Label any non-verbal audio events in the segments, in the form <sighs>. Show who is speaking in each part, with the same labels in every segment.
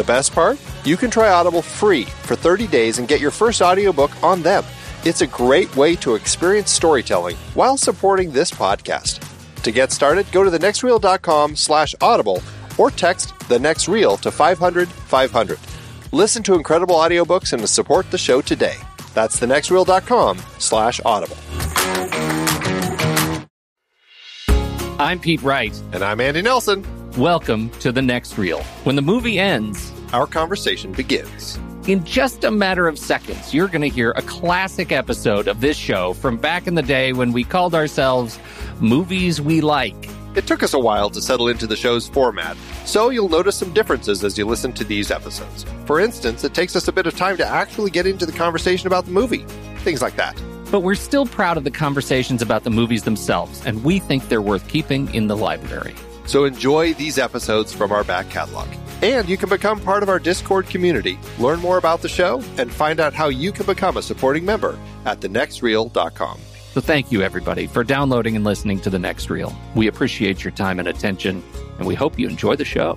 Speaker 1: The best part? You can try Audible free for 30 days and get your first audiobook on them. It's a great way to experience storytelling while supporting this podcast. To get started, go to thenextreel.com slash audible or text the next reel to 500 500. Listen to incredible audiobooks and support the show today. That's thenextreel.com slash audible.
Speaker 2: I'm Pete Wright.
Speaker 1: And I'm Andy Nelson.
Speaker 2: Welcome to The Next Reel. When the movie ends,
Speaker 1: our conversation begins.
Speaker 2: In just a matter of seconds, you're going to hear a classic episode of this show from back in the day when we called ourselves Movies We Like.
Speaker 1: It took us a while to settle into the show's format, so you'll notice some differences as you listen to these episodes. For instance, it takes us a bit of time to actually get into the conversation about the movie, things like that.
Speaker 2: But we're still proud of the conversations about the movies themselves, and we think they're worth keeping in the library.
Speaker 1: So enjoy these episodes from our back catalog. And you can become part of our Discord community, learn more about the show, and find out how you can become a supporting member at thenextreel.com.
Speaker 2: So thank you, everybody, for downloading and listening to The Next Reel. We appreciate your time and attention, and we hope you enjoy the show.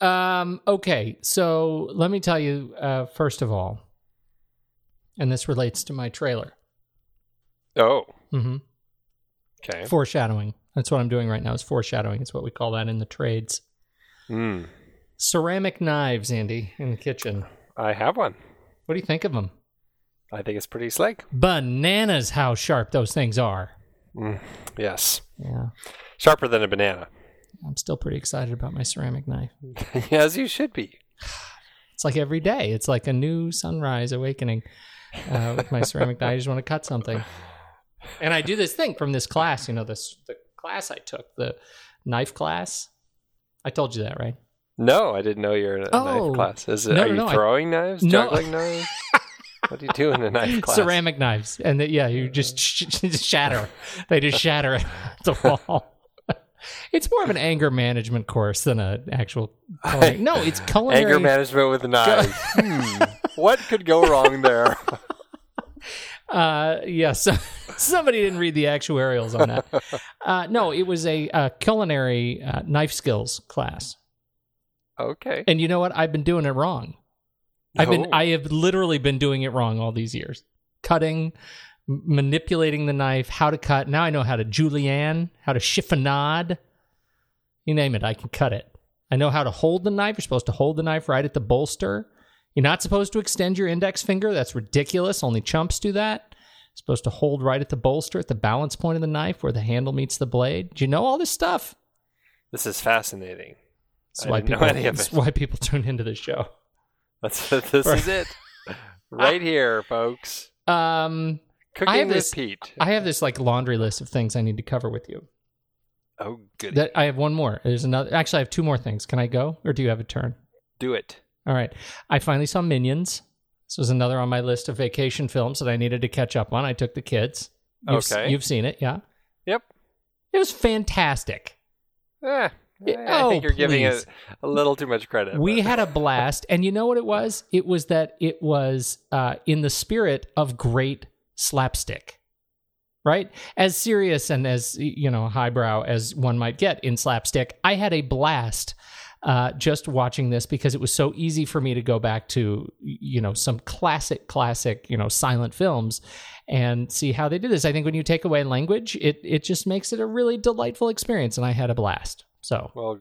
Speaker 2: Um, okay, so let me tell you, uh, first of all, and this relates to my trailer.
Speaker 1: Oh.
Speaker 2: Mm-hmm.
Speaker 1: Okay.
Speaker 2: Foreshadowing. That's what I'm doing right now. Is foreshadowing. It's what we call that in the trades.
Speaker 1: Mm.
Speaker 2: Ceramic knives, Andy, in the kitchen.
Speaker 1: I have one.
Speaker 2: What do you think of them?
Speaker 1: I think it's pretty slick.
Speaker 2: Bananas, how sharp those things are.
Speaker 1: Mm. Yes.
Speaker 2: Yeah.
Speaker 1: Sharper than a banana.
Speaker 2: I'm still pretty excited about my ceramic knife. <laughs>
Speaker 1: As you should be. <sighs>
Speaker 2: It's like every day. It's like a new sunrise awakening uh, with my ceramic knife. I just want to cut something. And I do this thing from this class, you know, this the class I took, the knife class. I told you that, right?
Speaker 1: No, I didn't know you're in a
Speaker 2: Oh.
Speaker 1: knife class. Is it,
Speaker 2: No,
Speaker 1: are you
Speaker 2: no, I-
Speaker 1: throwing knives,
Speaker 2: No.
Speaker 1: juggling <laughs> knives? what do you do in a knife <laughs> class?
Speaker 2: Ceramic knives, and the, yeah, you just sh- just <laughs> shatter. They just shatter the wall. It's more of an anger management course than an actual. Culinary. No, it's culinary.
Speaker 1: Anger management with knives. hmm. What could go wrong there?
Speaker 2: Uh, yes, <laughs> somebody didn't read the actuarials on that. <laughs> Uh, no, it was a uh, culinary uh, knife skills class,
Speaker 1: okay.
Speaker 2: and you know what? I've been doing it wrong. I've been,
Speaker 1: No.
Speaker 2: I have literally been doing it wrong all these years. Cutting, m- manipulating the knife, how to cut. Now I know how to julienne, how to chiffonade. You name it, I can cut it. I know how to hold the knife. You're supposed to hold the knife right at the bolster. You're not supposed to extend your index finger. That's ridiculous. Only chumps do that. You're supposed to hold right at the bolster, at the balance point of the knife where the handle meets the blade. Do you know all this stuff?
Speaker 1: This is fascinating.
Speaker 2: That's
Speaker 1: I
Speaker 2: why people.
Speaker 1: any of
Speaker 2: That's
Speaker 1: it.
Speaker 2: why people tune into this show.
Speaker 1: That's <laughs> this is it. <laughs> Right here, folks.
Speaker 2: Um,
Speaker 1: Cooking
Speaker 2: I have
Speaker 1: with
Speaker 2: this-
Speaker 1: Pete.
Speaker 2: I have this like laundry list of things I need to cover with you.
Speaker 1: oh, good.
Speaker 2: I have one more. There's another. Actually, I have two more things. Can I go, or do you have a turn?
Speaker 1: Do it.
Speaker 2: All right. I finally saw Minions. This was another on my list of vacation films that I needed to catch up on. I took the kids. You've,
Speaker 1: Okay.
Speaker 2: You've seen it, yeah?
Speaker 1: Yep.
Speaker 2: It was fantastic.
Speaker 1: Eh,
Speaker 2: Yeah,
Speaker 1: I
Speaker 2: oh,
Speaker 1: think you're giving it a little too much credit.
Speaker 2: We
Speaker 1: but-
Speaker 2: had a blast, and you know what it was? It was that it was uh, in the spirit of great slapstick, right? As serious and as you know highbrow as one might get in slapstick. I had a blast uh, just watching this because it was so easy for me to go back to you know some classic, classic you know silent films and see how they did this. I think when you take away language, it it just makes it a really delightful experience, and I had a blast. So,
Speaker 1: Well,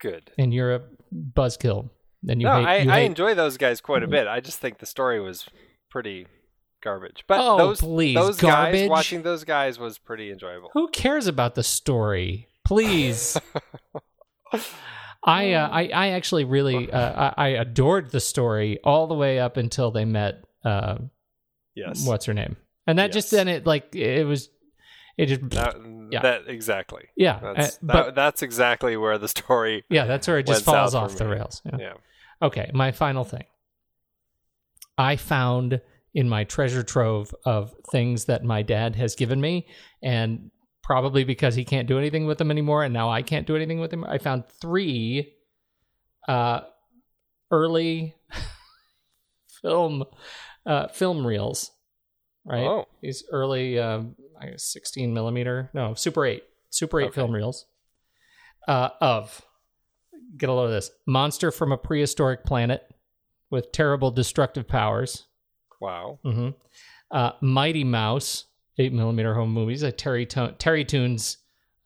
Speaker 1: good.
Speaker 2: and you're a buzzkill. Then you
Speaker 1: no,
Speaker 2: hate.
Speaker 1: I,
Speaker 2: you
Speaker 1: I
Speaker 2: hate-
Speaker 1: enjoy those guys quite a bit. I just think the story was pretty garbage. But
Speaker 2: Oh,
Speaker 1: those
Speaker 2: please,
Speaker 1: those
Speaker 2: garbage?
Speaker 1: guys watching those guys was pretty enjoyable.
Speaker 2: Who cares about the story? Please. <laughs> I, uh, I I actually really uh, I, I adored the story all the way up until they met uh,
Speaker 1: Yes.
Speaker 2: what's her name, and that just
Speaker 1: Yes.
Speaker 2: then it like it was it just
Speaker 1: That,
Speaker 2: Yeah.
Speaker 1: That exactly.
Speaker 2: Yeah,
Speaker 1: That's
Speaker 2: uh,
Speaker 1: that,
Speaker 2: but
Speaker 1: that's exactly where the story.
Speaker 2: yeah, that's where it just falls off the
Speaker 1: me.
Speaker 2: rails. Yeah.
Speaker 1: Yeah.
Speaker 2: Okay, my final thing. I found in my treasure trove of things that my dad has given me, and probably because he can't do anything with them anymore, and now I can't do anything with them. I found three uh, early <laughs> film uh, film reels. Right,
Speaker 1: Oh.
Speaker 2: these early, um, I guess, sixteen millimeter, no, Super Eight, Super Eight
Speaker 1: Okay.
Speaker 2: film reels uh, of get a load of this monster from a prehistoric planet with terrible destructive powers.
Speaker 1: Wow.
Speaker 2: hmm Uh, Mighty Mouse, eight millimeter home movies, a Terry to- Terry Tunes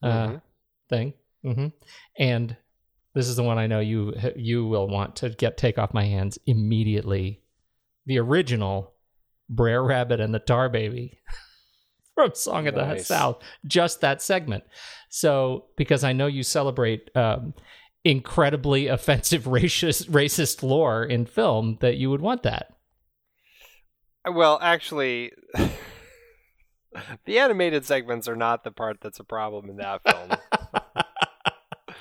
Speaker 2: uh,
Speaker 1: Mhm.
Speaker 2: thing, hmm and this is the one I know you you will want to get take off my hands immediately. The original Brer Rabbit and the Tar Baby <laughs> from Song of the South, just that segment. So because I know you celebrate um, incredibly <laughs> offensive racist racist lore in film, that you would want that.
Speaker 1: Well, actually, <laughs> <laughs> the animated segments are not the part that's a problem in that film. <laughs>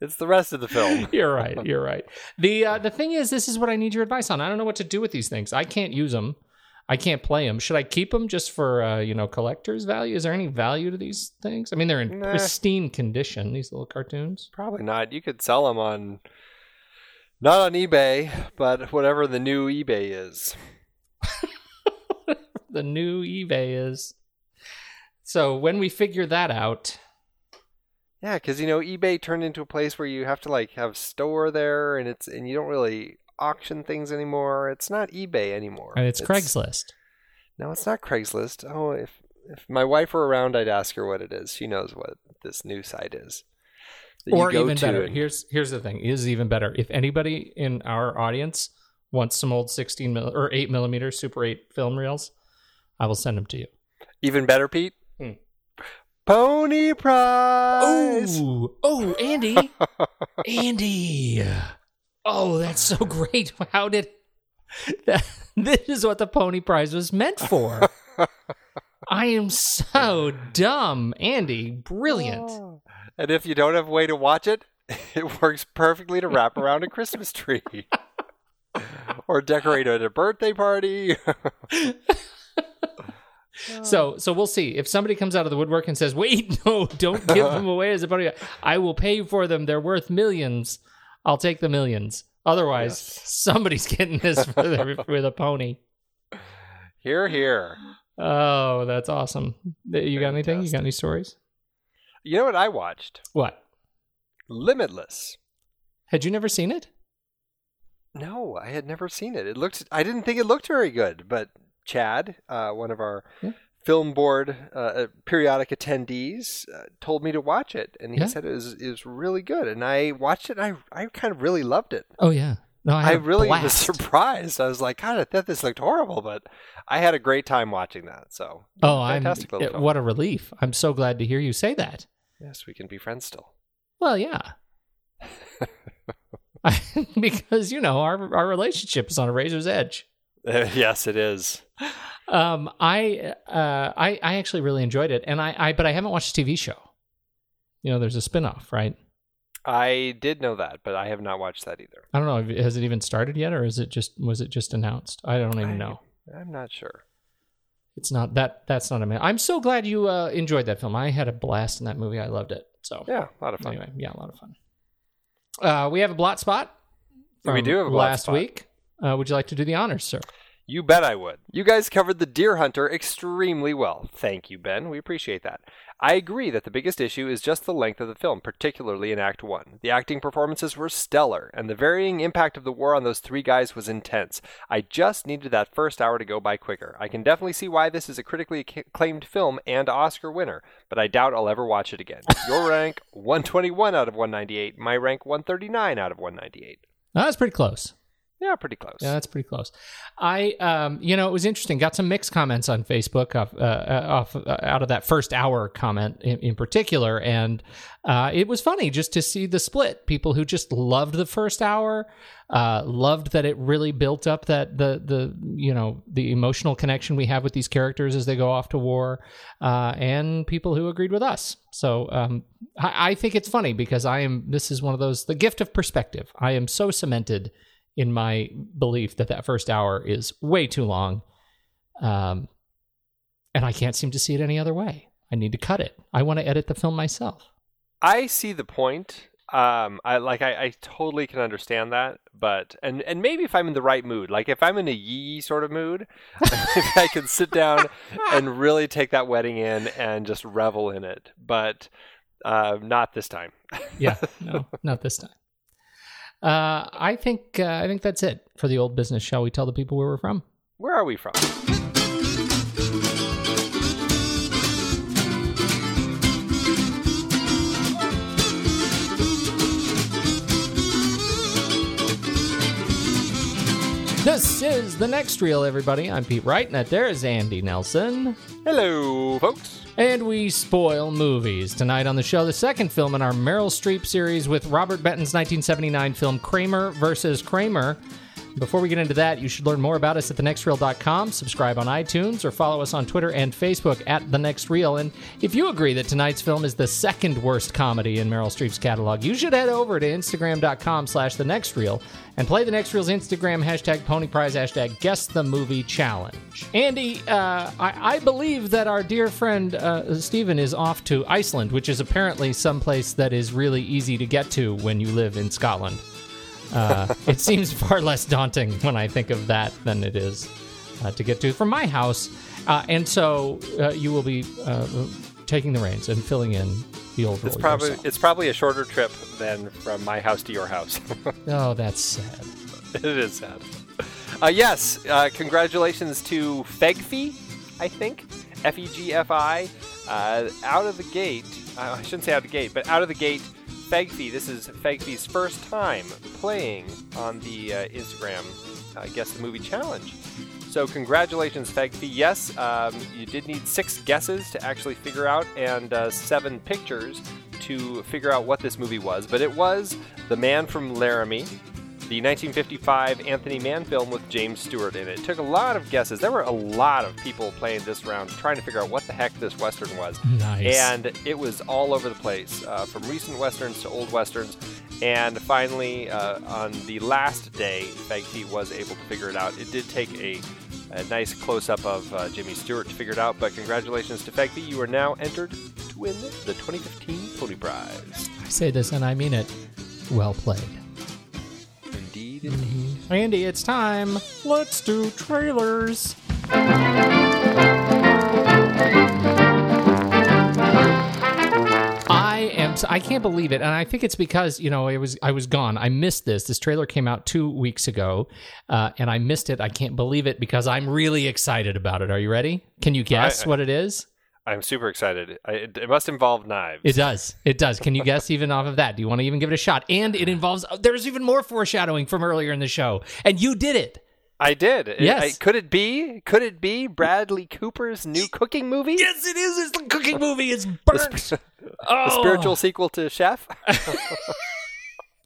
Speaker 1: it's the rest of the film. <laughs>
Speaker 2: You're right. You're right. The uh, the thing is, this is what I need your advice on. I don't know what to do with these things. I can't use them. I can't play them. Should I keep them just for uh, you know collector's value? Is there any value to these things? I mean, they're in
Speaker 1: Nah.
Speaker 2: pristine condition. These little cartoons.
Speaker 1: Probably not. You could sell them on, not on eBay, but whatever the new eBay is.
Speaker 2: The new eBay is. So when we figure that out,
Speaker 1: Yeah, because you know eBay turned into a place where you have to like have store there, and it's and you don't really auction things anymore. It's not eBay anymore.
Speaker 2: and it's Craigslist.
Speaker 1: No, it's not Craigslist. Oh, if if my wife were around, I'd ask her what it is. She knows what this new site is.
Speaker 2: or even better
Speaker 1: and-
Speaker 2: here's here's the thing is even better if anybody in our audience wants some old 16 mil or 8 millimeter super 8 film reels i will send them to you
Speaker 1: even better, Pete. Pony prize.
Speaker 2: oh oh andy <laughs> andy oh that's so great <laughs> how did that <laughs> this is what the pony prize was meant for i am so dumb andy brilliant
Speaker 1: Oh. And if you don't have a way to watch it, it works perfectly to wrap around a Christmas tree. or decorate at a birthday party.
Speaker 2: So oh. so we'll see. If somebody comes out of the woodwork and says, "Wait, <laughs> no, don't give <laughs> them away as a buddy. I will pay for them. They're worth millions. I'll take the millions. Otherwise,
Speaker 1: Yes. <laughs>
Speaker 2: somebody's getting this for their, with a pony."
Speaker 1: here, here.
Speaker 2: Oh, that's awesome. You got anything? You got any stories?
Speaker 1: You know what I watched?
Speaker 2: What?
Speaker 1: Limitless.
Speaker 2: Had you never seen it?
Speaker 1: No, I had never seen it. It looked. I didn't think it looked very good, but Chad, uh, one of our
Speaker 2: Yeah.
Speaker 1: film board uh, uh, periodic attendees, uh, told me to watch it, and he
Speaker 2: Yeah.
Speaker 1: said it was, it was really good. And I watched it. and I I kind of really loved it.
Speaker 2: Oh yeah. No, I,
Speaker 1: I, really was <laughs> surprised. I was like, God, I thought this looked horrible, but I had a great time watching that. So,
Speaker 2: Oh, I'm
Speaker 1: fantastic little
Speaker 2: uh,
Speaker 1: film.
Speaker 2: what a relief. I'm so glad to hear you say that.
Speaker 1: Yes, we can be friends still.
Speaker 2: Well, yeah. <laughs> <laughs> because you know our our relationship is on a razor's edge.
Speaker 1: yes, it is.
Speaker 2: Um, I uh, I I actually really enjoyed it, and I, I but I haven't watched the TV show. You know, there's a spinoff, right?
Speaker 1: I did know that, but I have not watched that either.
Speaker 2: I don't know. Has it even started yet, or is it just was it just announced? I don't even
Speaker 1: I-
Speaker 2: know.
Speaker 1: I'm not sure.
Speaker 2: It's not that. That's not a man. I'm so glad you uh, enjoyed that film. I had a blast in that movie. I loved it. So
Speaker 1: Yeah, a lot of fun.
Speaker 2: anyway, yeah, a lot of fun. Uh, we have a blot spot.
Speaker 1: We do have a blot
Speaker 2: last
Speaker 1: spot.
Speaker 2: week. Uh, would you like to do the honors, sir?
Speaker 1: You bet I would. You guys covered The Deer Hunter extremely well. Thank you, Ben. We appreciate that. I agree that the biggest issue is just the length of the film, particularly in Act 1. The acting performances were stellar, and the varying impact of the war on those three guys was intense. I just needed that first hour to go by quicker. I can definitely see why this is a critically acclaimed film and Oscar winner, but I doubt I'll ever watch it again. <laughs> Your rank 121 out of 198, my rank 139 out of 198.
Speaker 2: Oh, that's pretty close.
Speaker 1: Yeah, pretty close.
Speaker 2: Yeah, that's pretty close. I, um, you know, it was interesting. Got some mixed comments on Facebook off, uh, off uh, out of that first hour comment in, in particular, and uh, it was funny just to see the split. People who just loved the first hour, uh, loved that it really built up that the the you know the emotional connection we have with these characters as they go off to war, uh, and people who agreed with us. So um, I, I think it's funny because I am. This is one of those the gift of perspective. I am so cemented in my belief that that first hour is way too long. Um, and I can't seem to see it any other way. I need to cut it. I want to edit the film myself.
Speaker 1: I see the point. Um, I like I, I totally can understand that, but and and maybe if I'm in the right mood, like if I'm in a yee sort of mood, <laughs> I can sit down and really take that wedding in and just revel in it. But uh, not this time.
Speaker 2: yeah, <laughs> no, not this time. Uh, I think uh, I think that's it for the old business. Shall we tell the people where we're from?
Speaker 1: Where are we from?
Speaker 2: This is the next reel, everybody. I'm Pete Wright, and that there is Andy Nelson.
Speaker 1: Hello, folks.
Speaker 2: And we spoil movies. Tonight on the show, the second film in our Meryl Streep series with Robert Benton's 1979 film Kramer versus Kramer. Before we get into that, you should learn more about us at thenextreel.com, subscribe on iTunes, or follow us on Twitter and Facebook at The Next Reel. And if you agree that tonight's film is the second worst comedy in Meryl Streep's catalog, you should head over to Instagram.com slash The Next Reel and play The Next Reel's Instagram hashtag Pony Prize hashtag Guess the Movie Challenge. Andy, uh, I, I, believe that our dear friend uh, Stephen is off to Iceland, which is apparently someplace that is really easy to get to when you live in Scotland. Uh, it seems far less daunting when I think of that than it is uh, to get to from my house. Uh, and so uh, you will be uh, taking the reins and filling in the old.
Speaker 1: It's probably yourself. it's probably a shorter trip than from my house to your house. <laughs>
Speaker 2: oh, that's sad.
Speaker 1: It is sad. Uh, yes, congratulations to Fegfi, I think F E G F I, out of the gate. I shouldn't say out of the gate, but out of the gate Fegfi. This is Fegfi's first time playing on the uh, Instagram uh, Guess the Movie Challenge. So, congratulations, Fegfi. Yes, um, you did need six guesses to actually figure out, and uh, seven pictures to figure out what this movie was. But it was The Man from Laramie, the 1955 Anthony Mann film with James Stewart in it. it. took a lot of guesses. There were a lot of people playing this round trying to figure out what the heck this Western was.
Speaker 2: Nice.
Speaker 1: And it was all over the place, uh, from recent Westerns to old Westerns. And finally, uh, on the last day, Fegfi was able to figure it out. It did take a, a nice close up of uh, Jimmy Stewart to figure it out, but congratulations to Fegfi. You are now entered to win the 2015 Pony Prize.
Speaker 2: I say this and I mean it. Well played.
Speaker 1: Indeed, indeed.
Speaker 2: Mm-hmm. Andy, it's time. Let's do trailers. I am. I can't believe it, and I think it's because you know it was. I was gone. I missed this. This trailer came out two weeks ago, uh, and I missed it. I can't believe it because I'm really excited about it. Are you ready? Can you guess I, I, what it is?
Speaker 1: I'm super excited. I, it must involve knives.
Speaker 2: It does. It does. Can you guess even off of that? Do you want to even give it a shot? And it involves. Uh, there's even more foreshadowing from earlier in the show, and you did it.
Speaker 1: I did.
Speaker 2: Yes.
Speaker 1: I, could it be? Could it be Bradley Cooper's new cooking movie?
Speaker 2: Yes, it is. It's the cooking <laughs> movie. It's burnt.
Speaker 1: the, <laughs> oh. the spiritual oh. sequel to Chef. <laughs>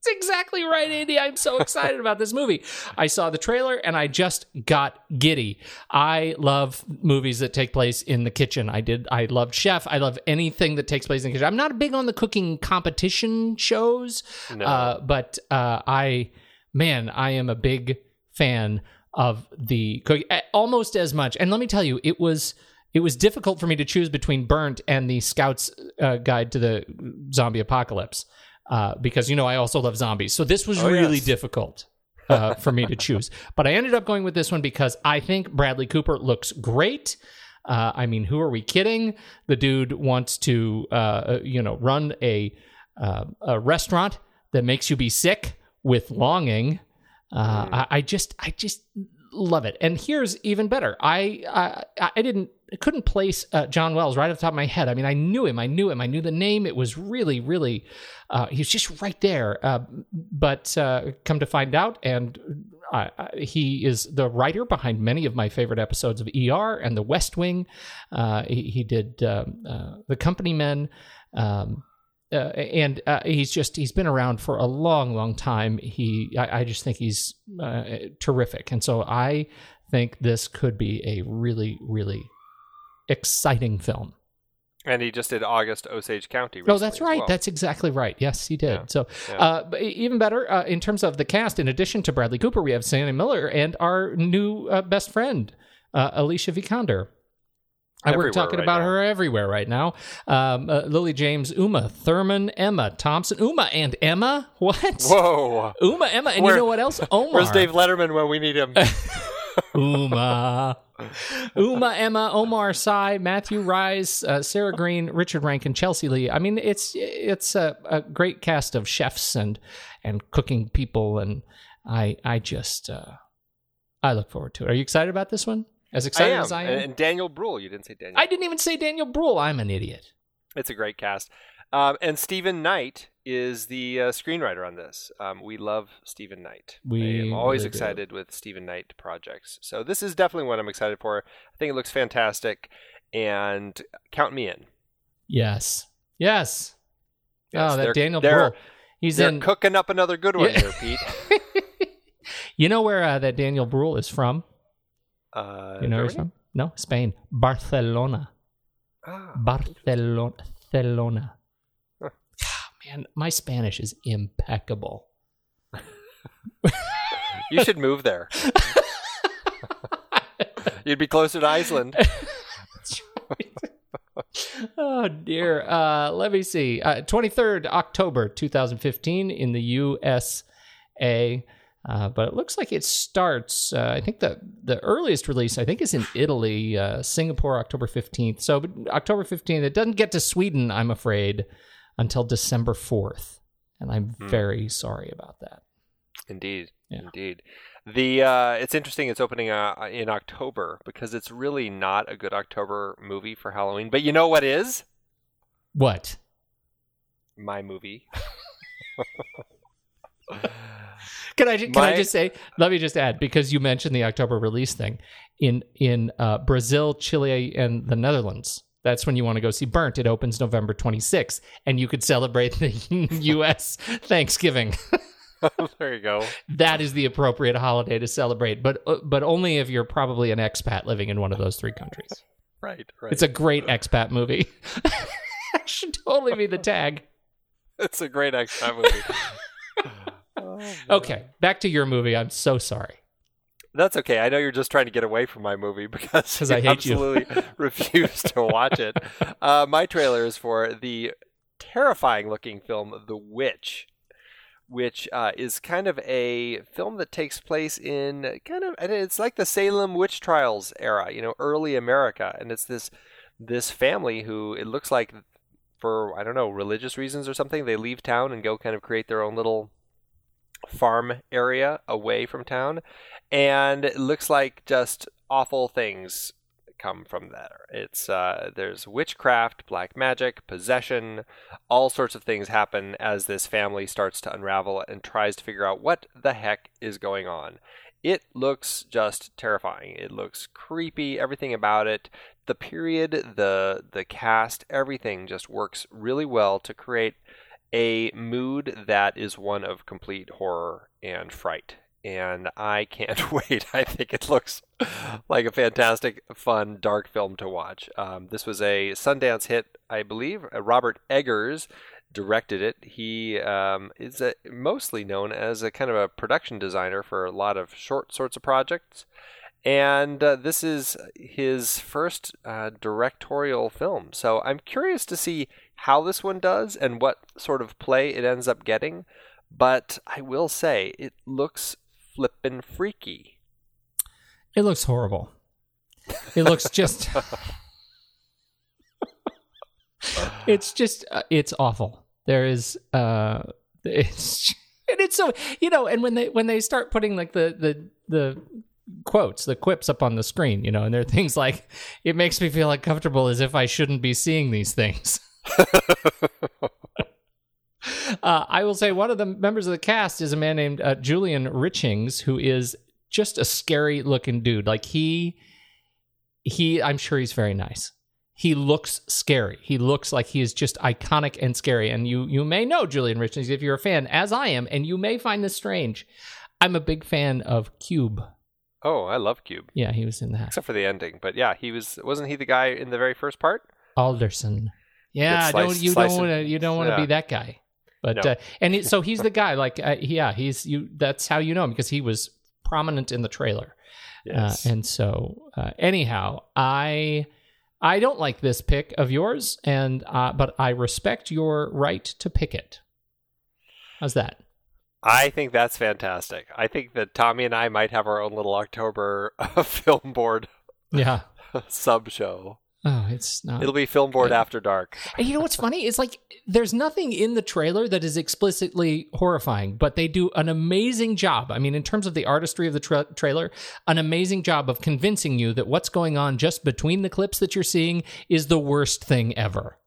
Speaker 2: That's exactly right, Andy. I'm so excited about this movie. I saw the trailer and I just got giddy. I love movies that take place in the kitchen. I did. I loved Chef. I love anything that takes place in the kitchen. I'm not big on the cooking competition shows,
Speaker 1: no.
Speaker 2: uh, but uh, I, man, I am a big fan of the cooking almost as much. And let me tell you, it was it was difficult for me to choose between Burnt and the Scouts uh, Guide to the Zombie Apocalypse uh, because you know I also love zombies. So this was
Speaker 1: oh,
Speaker 2: really
Speaker 1: yes.
Speaker 2: difficult uh, for me to choose. <laughs> But I ended up going with this one because I think Bradley Cooper looks great. Uh, I mean, who are we kidding? The dude wants to, uh, uh, you know, run a uh, a restaurant that makes you be sick with longing. Uh, mm. I, I, just, I just love it. And here's even better. I, I, I didn't couldn't place uh, John Wells right off the top of my head. I mean, I knew him. I knew him. I knew the name. It was really, really, uh, he was just right there. Uh, but uh, come to find out, and I, I, he is the writer behind many of my favorite episodes of ER and The West Wing. Uh, he, he, did um, uh, The Company Men. Um, uh, and uh, he's just he's been around for a long long time he i, I just think he's uh, terrific and so i think this could be a really really exciting film
Speaker 1: and he just did August Osage County.
Speaker 2: Oh, that's right. Well. That's exactly right. Yes, he did. Yeah. So, yeah. Uh, even better uh, in terms of the cast. In addition to Bradley Cooper, we have Sienna Miller and our new uh, best friend, uh, Alicia Vikander. Everywhere We're talking right about now. her everywhere right now. Um, uh, Lily James, Uma Thurman, Emma Thompson, Uma and Emma. What?
Speaker 1: Whoa,
Speaker 2: Uma, Emma, and Where, you know what else? <laughs> Omar.
Speaker 1: Where's Dave Letterman when we need him? <laughs>
Speaker 2: Uma. Uma, Emma, Omar Sy, Matthew Rise, uh, Sarah Greene, Richard Rankin, Chelsea Lee. I mean, it's it's a, a, great cast of chefs and and cooking people, and I I just uh, I look forward to it. Are you excited about this one? As excited
Speaker 1: I
Speaker 2: as I am.
Speaker 1: And Daniel Bruhl, you didn't say Daniel.
Speaker 2: I didn't even say Daniel Bruhl. I'm an idiot.
Speaker 1: It's a great cast. Um, and Steven Knight is the uh, screenwriter on this. Um, we love Steven Knight. We I am always really excited do. with Steven Knight projects. So this is definitely what I'm excited for. I think it looks fantastic, and count me in.
Speaker 2: Yes. Yes. yes oh, that Daniel Bruhl.
Speaker 1: He's in cooking up another good one yeah. here, Pete. <laughs>
Speaker 2: you know where uh, that Daniel Bruhl is from?
Speaker 1: Uh,
Speaker 2: you know where he's from? No, Spain. Barcelona. Ah, Barcelona. Man, my Spanish is impeccable.
Speaker 1: you should move there. <laughs> You'd be closer to Iceland.
Speaker 2: oh dear. Uh, let me see. Uh, 23rd October 2015 in the USA. Uh, but it looks like it starts. Uh, I think the the earliest release I think is in Italy, uh, Singapore, October fifteenth. So October fifteenth. It doesn't get to Sweden, I'm afraid until December 4th. And I'm hmm. very sorry about that.
Speaker 1: Indeed. Yeah. Indeed. The uh, it's interesting. It's opening uh, in October because it's really not a good October movie for Halloween. But you know what is?
Speaker 2: What?
Speaker 1: My movie. <laughs>
Speaker 2: can I can My... I just say? Let me just add because you mentioned the October release thing in in uh, Brazil, Chile, and the Netherlands. That's when you want to go see Burnt. It opens November 26th, and you could celebrate the <laughs> U.S. Thanksgiving. <laughs>
Speaker 1: there you go.
Speaker 2: That is the appropriate holiday to celebrate, but uh, but only if you're probably an expat living in one of those three countries. <laughs>
Speaker 1: Right, right.
Speaker 2: It's a great expat movie. That should totally be the tag.
Speaker 1: It's a great expat movie.
Speaker 2: oh, okay, back to your movie. I'm so sorry.
Speaker 1: That's okay. I know you're just trying to get away from my movie <laughs> because I absolutely <laughs> refuse to watch it. Uh, my trailer is for the terrifying looking film The Witch, which uh, is kind of a film that takes place in kind of it's like the Salem witch trials era, you know, early America, and it's this this family who it looks like for I don't know religious reasons or something they leave town and go kind of create their own little farm area away from town and it looks like just awful things come from there. It's uh, there's witchcraft, black magic, possession, all sorts of things happen as this family starts to unravel and tries to figure out what the heck is going on. It looks just terrifying. It looks creepy. Everything about it, the period, the the cast, everything just works really well to create a mood that is one of complete horror and fright and I can't <laughs> wait. I think it looks like a fantastic, fun, dark film to watch. Um, this was a Sundance hit, I believe. Uh, Robert Eggers directed it. He um, is a, mostly known as a kind of a production designer for a lot of short sorts of projects. And uh, this is his first uh, directorial film. So I'm curious to see how this one does and what sort of play it ends up getting. But I will say, it looks flippin' freaky.
Speaker 2: It looks horrible. It looks just. <laughs> it's just uh, it's awful. There is uh, it's and it's so you know, and when they when they start putting like the the the quotes, the quips up on the screen, you know, and there are things like it makes me feel uncomfortable as if I shouldn't be seeing these things. <laughs> <laughs> Uh, I will say one of the members of the cast is a man named uh, Julian Richings, who is just a scary looking dude. Like he he I'm sure he's very nice. He looks scary. He looks like he is just iconic and scary. And you you may know Julian Richings if you're a fan, as I am, and you may find this strange. I'm a big fan of Cube.
Speaker 1: Oh, I love Cube.
Speaker 2: Yeah, he was in that.
Speaker 1: Except for the ending, but yeah, he was. Wasn't he the guy in the very first part?
Speaker 2: Alderson. Yeah,
Speaker 1: Good slice-
Speaker 2: don't you don't wanna, you don't want to
Speaker 1: yeah.
Speaker 2: be that guy. But
Speaker 1: No.
Speaker 2: uh, and he, so he's the guy. Like uh, yeah, he's you. That's how you know him because he was prominent in the trailer.
Speaker 1: Yes.
Speaker 2: Uh, and so, uh, anyhow, I I don't like this pick of yours, and uh, but I respect your right to pick it. How's that?
Speaker 1: I think that's fantastic. I think that Tommy and I might have our own little October <laughs> film board
Speaker 2: Yeah. <laughs>
Speaker 1: sub show.
Speaker 2: Oh, it's not.
Speaker 1: It'll be film board
Speaker 2: good.
Speaker 1: after dark.
Speaker 2: And you know what's funny? It's like there's nothing in the trailer that is explicitly horrifying, but they do an amazing job. I mean, in terms of the artistry of the tra- trailer, an amazing job of convincing you that what's going on just between the clips that you're seeing is the worst thing ever.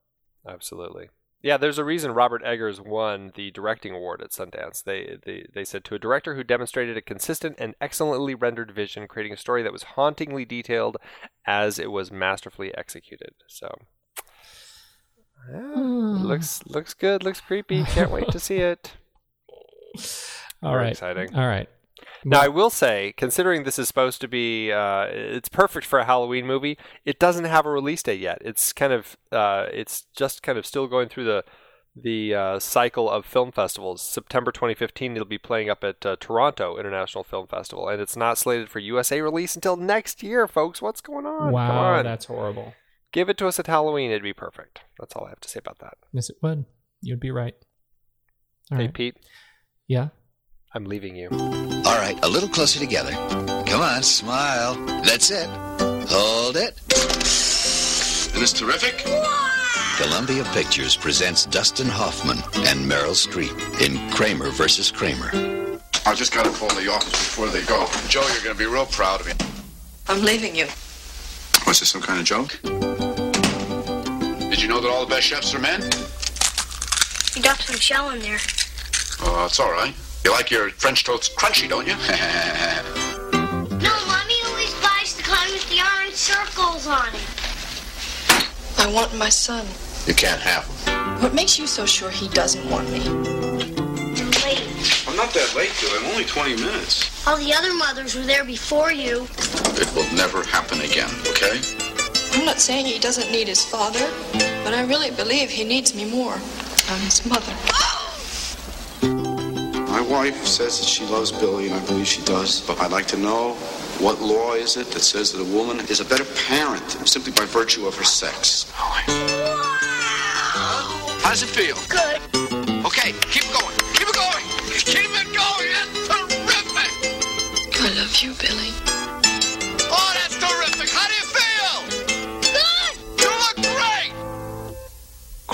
Speaker 1: Absolutely. Yeah, there's a reason Robert Eggers won the directing award at Sundance. They, they they said to a director who demonstrated a consistent and excellently rendered vision, creating a story that was hauntingly detailed as it was masterfully executed. So, yeah, hmm. looks looks good, looks creepy. Can't wait to see it. <laughs>
Speaker 2: All
Speaker 1: Very
Speaker 2: right.
Speaker 1: exciting.
Speaker 2: All right.
Speaker 1: Now, I will say, considering this is supposed to be, uh, it's perfect for a Halloween movie. It doesn't have a release date yet. It's kind of, uh, it's just kind of still going through the the uh, cycle of film festivals. September 2015, it'll be playing up at uh, Toronto International Film Festival, and it's not slated for USA release until next year, folks. What's going on?
Speaker 2: Wow,
Speaker 1: on.
Speaker 2: that's horrible.
Speaker 1: Give it to us at Halloween. It'd be perfect. That's all I have to say about that.
Speaker 2: Yes, it would. You'd be right. All
Speaker 1: hey,
Speaker 2: right.
Speaker 1: Pete,
Speaker 2: Yeah.
Speaker 1: I'm leaving you.
Speaker 3: All right, a little closer together. Come on, smile. That's it. Hold it. it.
Speaker 4: Isn't this terrific?
Speaker 3: Columbia Pictures presents Dustin Hoffman and Meryl Streep in Kramer versus Kramer.
Speaker 4: I just gotta call the office before they go. Joe, you're gonna be real proud of me.
Speaker 5: I'm leaving you.
Speaker 4: Was this some kind of joke? Did you know that all the best chefs are men?
Speaker 6: You got some shell in there.
Speaker 4: Oh, it's all right. You like your French toast crunchy, don't you? <laughs>
Speaker 6: No, Mommy always buys the kind with the orange circles on it.
Speaker 5: I want my son.
Speaker 4: you can't have him.
Speaker 5: What makes you so sure he doesn't want me?
Speaker 6: You're late.
Speaker 4: I'm not that late, dude. I'm only 20 minutes.
Speaker 6: All the other mothers were there before you.
Speaker 4: It will never happen again, okay?
Speaker 5: I'm not saying he doesn't need his father, but I really believe he needs me more. I'm his mother. Oh!
Speaker 4: My wife says that she loves Billy, and I believe she does. But I'd like to know what law is it that says that a woman is a better parent simply by virtue of her sex? How does it feel?
Speaker 6: Good.
Speaker 4: Okay, keep going. Keep it going. Keep it going. That's terrific.
Speaker 5: I love you, Billy.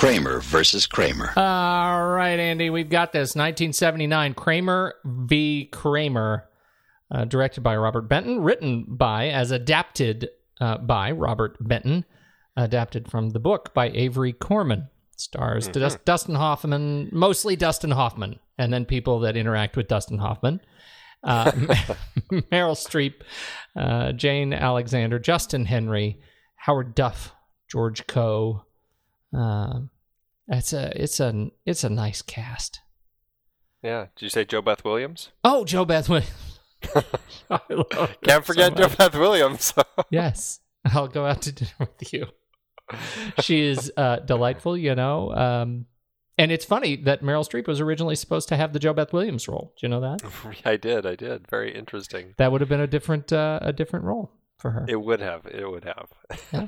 Speaker 3: Kramer versus Kramer.
Speaker 2: All right, Andy, we've got this 1979 Kramer v. Kramer, uh, directed by Robert Benton, written by, as adapted uh, by Robert Benton, adapted from the book by Avery Corman. Stars Dus- Dustin Hoffman, mostly Dustin Hoffman, and then people that interact with Dustin Hoffman. Uh, <laughs> <laughs> Meryl Streep, uh, Jane Alexander, Justin Henry, Howard Duff, George Coe. Um, it's a it's a it's a nice cast.
Speaker 1: Yeah. Did you say JoBeth Williams?
Speaker 2: Oh, JoBeth Williams. <laughs> I
Speaker 1: Can't forget
Speaker 2: so
Speaker 1: Joe. Beth Williams. <laughs>
Speaker 2: Yes, I'll go out to dinner with you. She is uh, delightful, you know. Um, and it's funny that Meryl Streep was originally supposed to have the JoBeth Williams role. Do you know that? <laughs>
Speaker 1: I did. I did. Very interesting.
Speaker 2: That would have been a different uh, a different role for her.
Speaker 1: It would have. It would have.
Speaker 2: Yeah.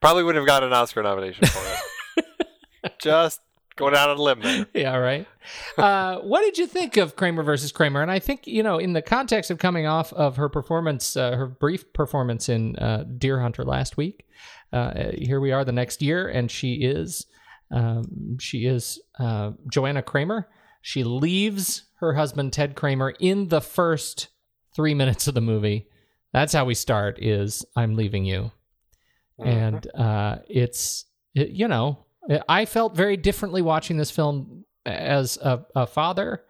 Speaker 1: Probably wouldn't have gotten an Oscar nomination for it. <laughs> Just going out on a limb there.
Speaker 2: yeah, right. Uh, what did you think of Kramer versus Kramer? And I think you know, in the context of coming off of her performance, uh, her brief performance in uh, Deer Hunter last week, uh, here we are the next year, and she is um, she is uh, Joanna Kramer. She leaves her husband Ted Kramer in the first three minutes of the movie. That's how we start. Is I'm leaving you, and uh, it's it, you know I felt very differently watching this film as a, a father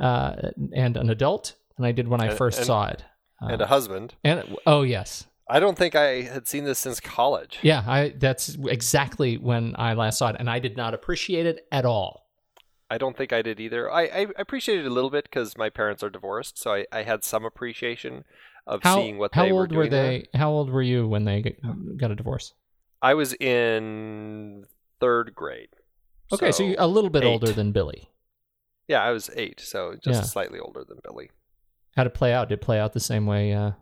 Speaker 2: uh, and an adult than I did when I
Speaker 1: And-
Speaker 2: first
Speaker 1: and-
Speaker 2: saw it. Uh,
Speaker 1: and a husband.
Speaker 2: and oh yes,
Speaker 1: I don't think I had seen this since college.
Speaker 2: yeah, I that's exactly when I last saw it, and I did not appreciate it at all.
Speaker 1: I don't think I did either. I, I appreciated it a little bit because my parents are divorced, so I, I had some appreciation of
Speaker 2: How
Speaker 1: seeing what
Speaker 2: how
Speaker 1: they were
Speaker 2: old
Speaker 1: doing.
Speaker 2: were
Speaker 1: there.
Speaker 2: they? How old were you when they got, a divorce?
Speaker 1: I was in third grade.
Speaker 2: Okay, so, you're a little bit
Speaker 1: eight.
Speaker 2: older than Billy.
Speaker 1: Yeah, I was eight, so just
Speaker 2: Yeah.
Speaker 1: slightly older than Billy.
Speaker 2: How did it play out? Did it play out the same way? Uh,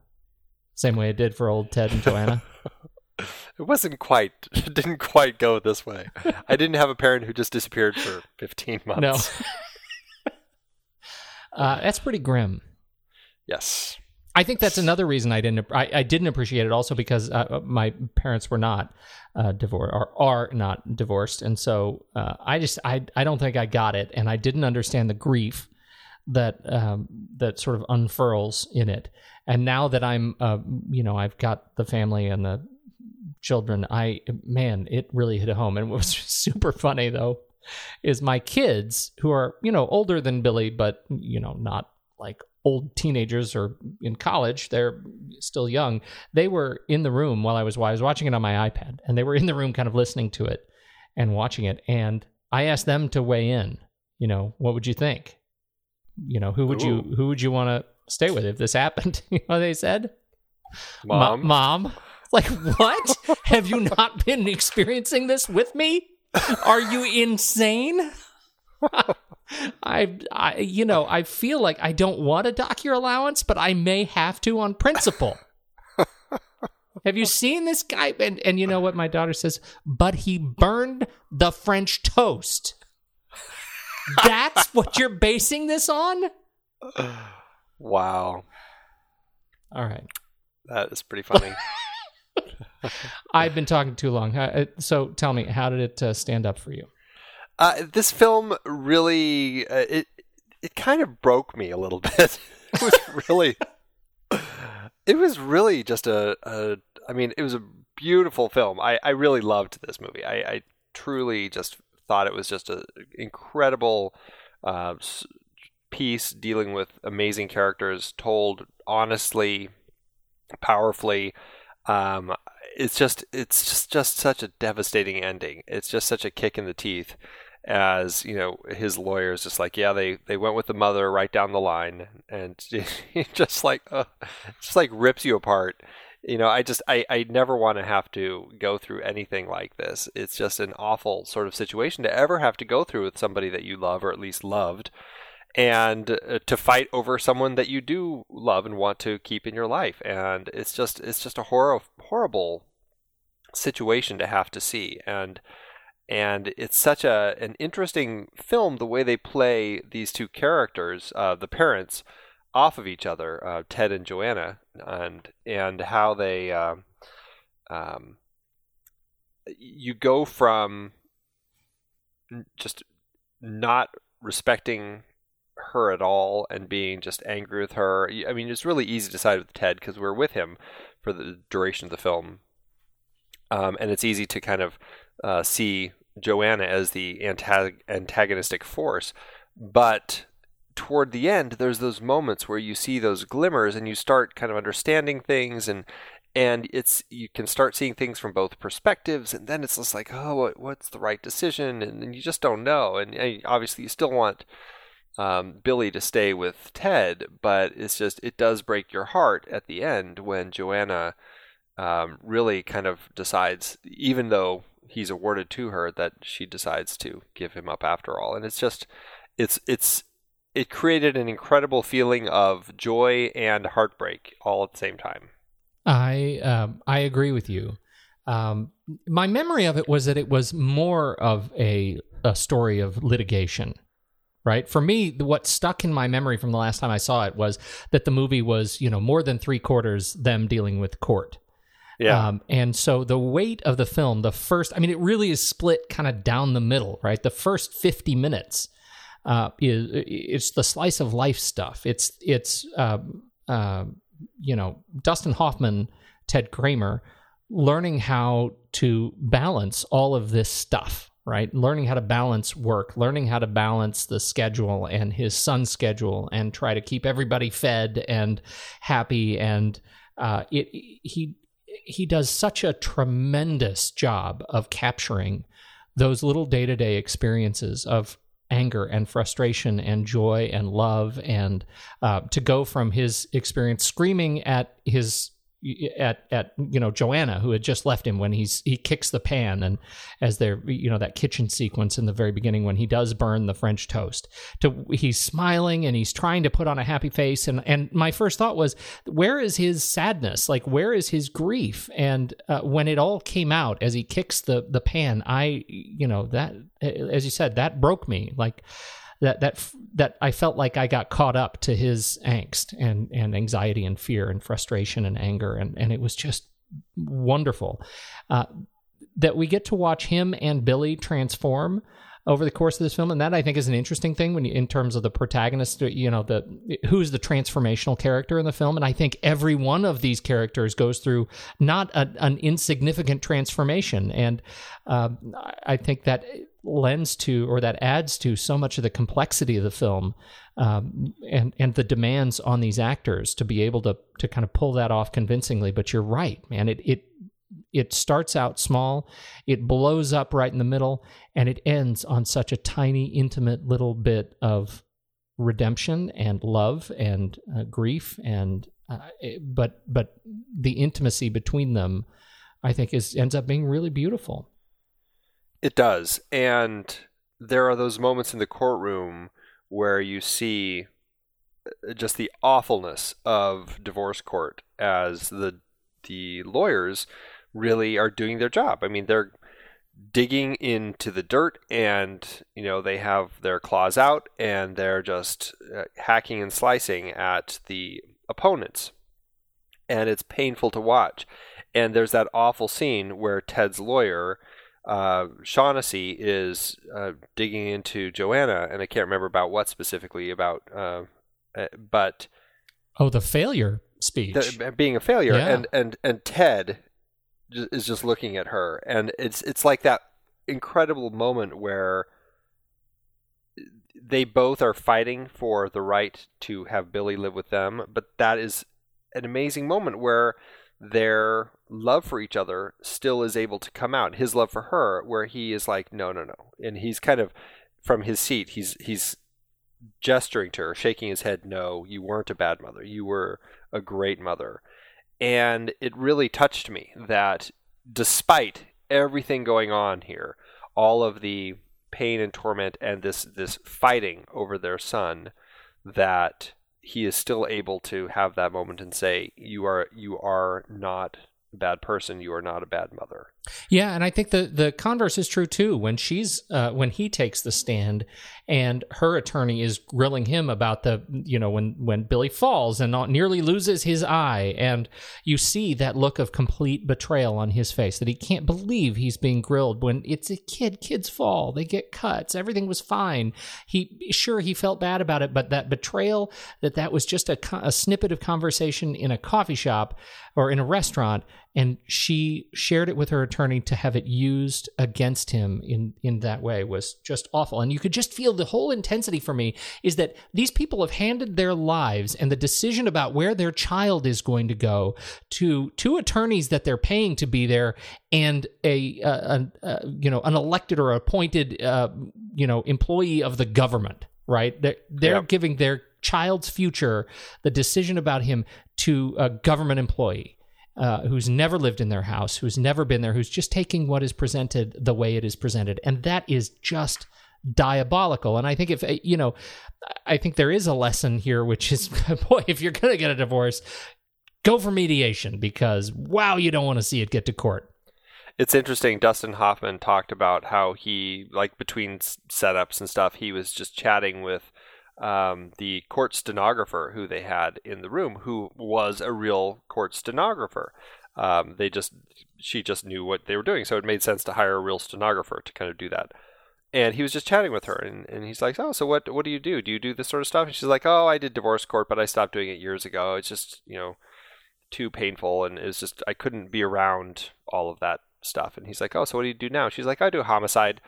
Speaker 2: same way it did for old Ted and Joanna. <laughs>
Speaker 1: It wasn't quite. <laughs> It didn't quite go this way. <laughs> I didn't have a parent who just disappeared for 15 months.
Speaker 2: no, uh, that's pretty grim.
Speaker 1: Yes.
Speaker 2: I think that's another reason I didn't I, I didn't appreciate it. Also because uh, my parents were not uh, divorced or are not divorced, and so uh, I just I I don't think I got it, and I didn't understand the grief that um, that sort of unfurls in it. And now that I'm uh, you know I've got the family and the children, I man, it really hit home. And what was <laughs> super funny though is my kids who are you know older than Billy, but you know not like old teenagers or in college they're still young they were in the room while i was while i was watching it on my ipad and they were in the room kind of listening to it and watching it and i asked them to weigh in you know what would you think? You know who would you who would you want to stay with if this happened? <laughs> You know what they said? "Mo-
Speaker 1: Mom.
Speaker 2: mom? Like what? <laughs> Have you not been experiencing this with me? Are you insane <laughs> I, I, you know, I feel like I don't want to dock your allowance, but I may have to on principle. <laughs> have you seen this guy? And and you know what my daughter says? But he burned the French toast. That's what you're basing this on? <sighs>
Speaker 1: Wow.
Speaker 2: All right.
Speaker 1: That is pretty funny. <laughs> <laughs>
Speaker 2: I've been talking too long. Uh, So tell me, how did it uh, stand up for you?
Speaker 1: Uh, this film really uh, it it kind of broke me a little <laughs> bit. it was really it was really just a, a I mean it was a beautiful film. I, I really loved this movie. I, I truly just thought it was just an incredible uh, piece dealing with amazing characters told honestly, powerfully. Um, it's just it's just just such a devastating ending. It's just such a kick in the teeth as you know his lawyer is just like yeah they they went with the mother right down the line. And <laughs> just like uh, just like rips you apart. You know i just i i never want to have to go through anything like this. It's just an awful sort of situation to ever have to go through with somebody that you love or at least loved and uh, to fight over someone that you do love and want to keep in your life. And it's just it's just a horror horrible situation to have to see. And and it's such a an interesting film the way they play these two characters uh, the parents off of each other uh, Ted and Joanna and and how they uh, um, you go from just not respecting her at all and being just angry with her. I mean, it's really easy to side with Ted because we're with him for the duration of the film, um, and it's easy to kind of uh, see Joanna as the antag- antagonistic force. But toward the end, there's those moments where you see those glimmers and you start kind of understanding things and and it's you can start seeing things from both perspectives and then it's just like oh what, what's the right decision and, then you just don't know and, and obviously you still want um, Billy to stay with Ted but it's just it does break your heart at the end when Joanna um, really kind of decides even though he's awarded to her that she decides to give him up after all and it's just it's it's it created an incredible feeling of joy and heartbreak all at the same time
Speaker 2: I um, I agree with you. Um, my memory of it was that it was more of a a story of litigation, right? For me, what stuck in my memory from the last time I saw it was that the movie was you know more than three quarters them dealing with court.
Speaker 1: Yeah
Speaker 2: Um, and so the weight of the film, the first, I mean, it really is split kind of down the middle, right? The first 50 minutes uh, is it's the slice of life stuff. It's, it's, uh, uh, you know, Dustin Hoffman, Ted Kramer, learning how to balance all of this stuff, right? Learning how to balance work, learning how to balance the schedule and his son's schedule, and try to keep everybody fed and happy. And uh, it, he he does such a tremendous job of capturing those little day to day experiences of anger and frustration and joy and love and uh, to go from his experience screaming at his at at you know Joanna who had just left him when he's he kicks the pan and as they're you know that kitchen sequence in the very beginning when he does burn the French toast to he's smiling and he's trying to put on a happy face. And and my first thought was where is his sadness? Like where is his grief? And uh, when it all came out as he kicks the the pan I you know that as you said that broke me. Like that that that I felt like I got caught up to his angst and and anxiety and fear and frustration and anger. And and it was just wonderful. Uh, that we get to watch him and Billy transform over the course of this film. And that I think is an interesting thing when you, in terms of the protagonist you know the who's the transformational character in the film. And I think every one of these characters goes through not a, an insignificant transformation. And uh, I think that lends to or that adds to so much of the complexity of the film um, and and the demands on these actors to be able to to kind of pull that off convincingly. But you're right, man. It it it starts out small, it blows up right in the middle, and it ends on such a tiny, intimate little bit of redemption and love and uh, grief and uh, but but the intimacy between them, I think, is ends up being really beautiful.
Speaker 1: It does. And there are those moments in the courtroom where you see uh, just the awfulness of divorce court as the the lawyers really are doing their job. I mean, they're digging into the dirt and you know they have their claws out and they're just uh, hacking and slicing at the opponents and it's painful to watch and there's that awful scene where Ted's lawyer uh, Shaughnessy is uh, digging into Joanna, and I can't remember about what specifically about, uh, uh but
Speaker 2: oh, the failure speech,
Speaker 1: the, being a failure, yeah. and and and Ted is just looking at her, and it's it's like that incredible moment where they both are fighting for the right to have Billy live with them, but that is an amazing moment where their love for each other still is able to come out. His love for her, where he is like, no, no, no, and he's kind of from his seat. He's he's gesturing to her, shaking his head. No, you weren't a bad mother. You were a great mother, and it really touched me that despite everything going on here, all of the pain and torment and this this fighting over their son, that he is still able to have that moment and say, "You are you are not a bad person, you are not a bad mother.
Speaker 2: Yeah, and I think the the converse is true too. When she's uh, when he takes the stand, and her attorney is grilling him about the you know when when Billy falls and nearly loses his eye, and you see that look of complete betrayal on his face that he can't believe he's being grilled when it's a kid. Kids fall, they get cuts, everything was fine. He sure he felt bad about it, but that betrayal that that was just a, a snippet of conversation in a coffee shop or in a restaurant and she shared it with her attorney to have it used against him in in that way was just awful. And you could just feel the whole intensity for me is that these people have handed their lives and the decision about where their child is going to go to two attorneys that they're paying to be there and a, a, a you know an elected or appointed uh, you know employee of the government right? They're, they're yep. giving their child's future the decision about him to a government employee uh, who's never lived in their house, who's never been there, who's just taking what is presented the way it is presented. And that is just diabolical. And I think if, uh, you know, I think there is a lesson here, which is, <laughs> boy, if you're going to get a divorce, go for mediation because, wow, you don't want to see it get to court.
Speaker 1: It's interesting. Dustin Hoffman talked about how he, like between setups and stuff, he was just chatting with um, the court stenographer who they had in the room, who was a real court stenographer. Um, they just she just knew what they were doing, so it made sense to hire a real stenographer to kind of do that. And he was just chatting with her, and, and he's like, "Oh, so what what do you do? Do you do this sort of stuff?" And she's like, "Oh, I did divorce court, but I stopped doing it years ago. It's just you know too painful, and it's just I couldn't be around all of that stuff." And he's like, "Oh, so what do you do now?" She's like, "I do homicide."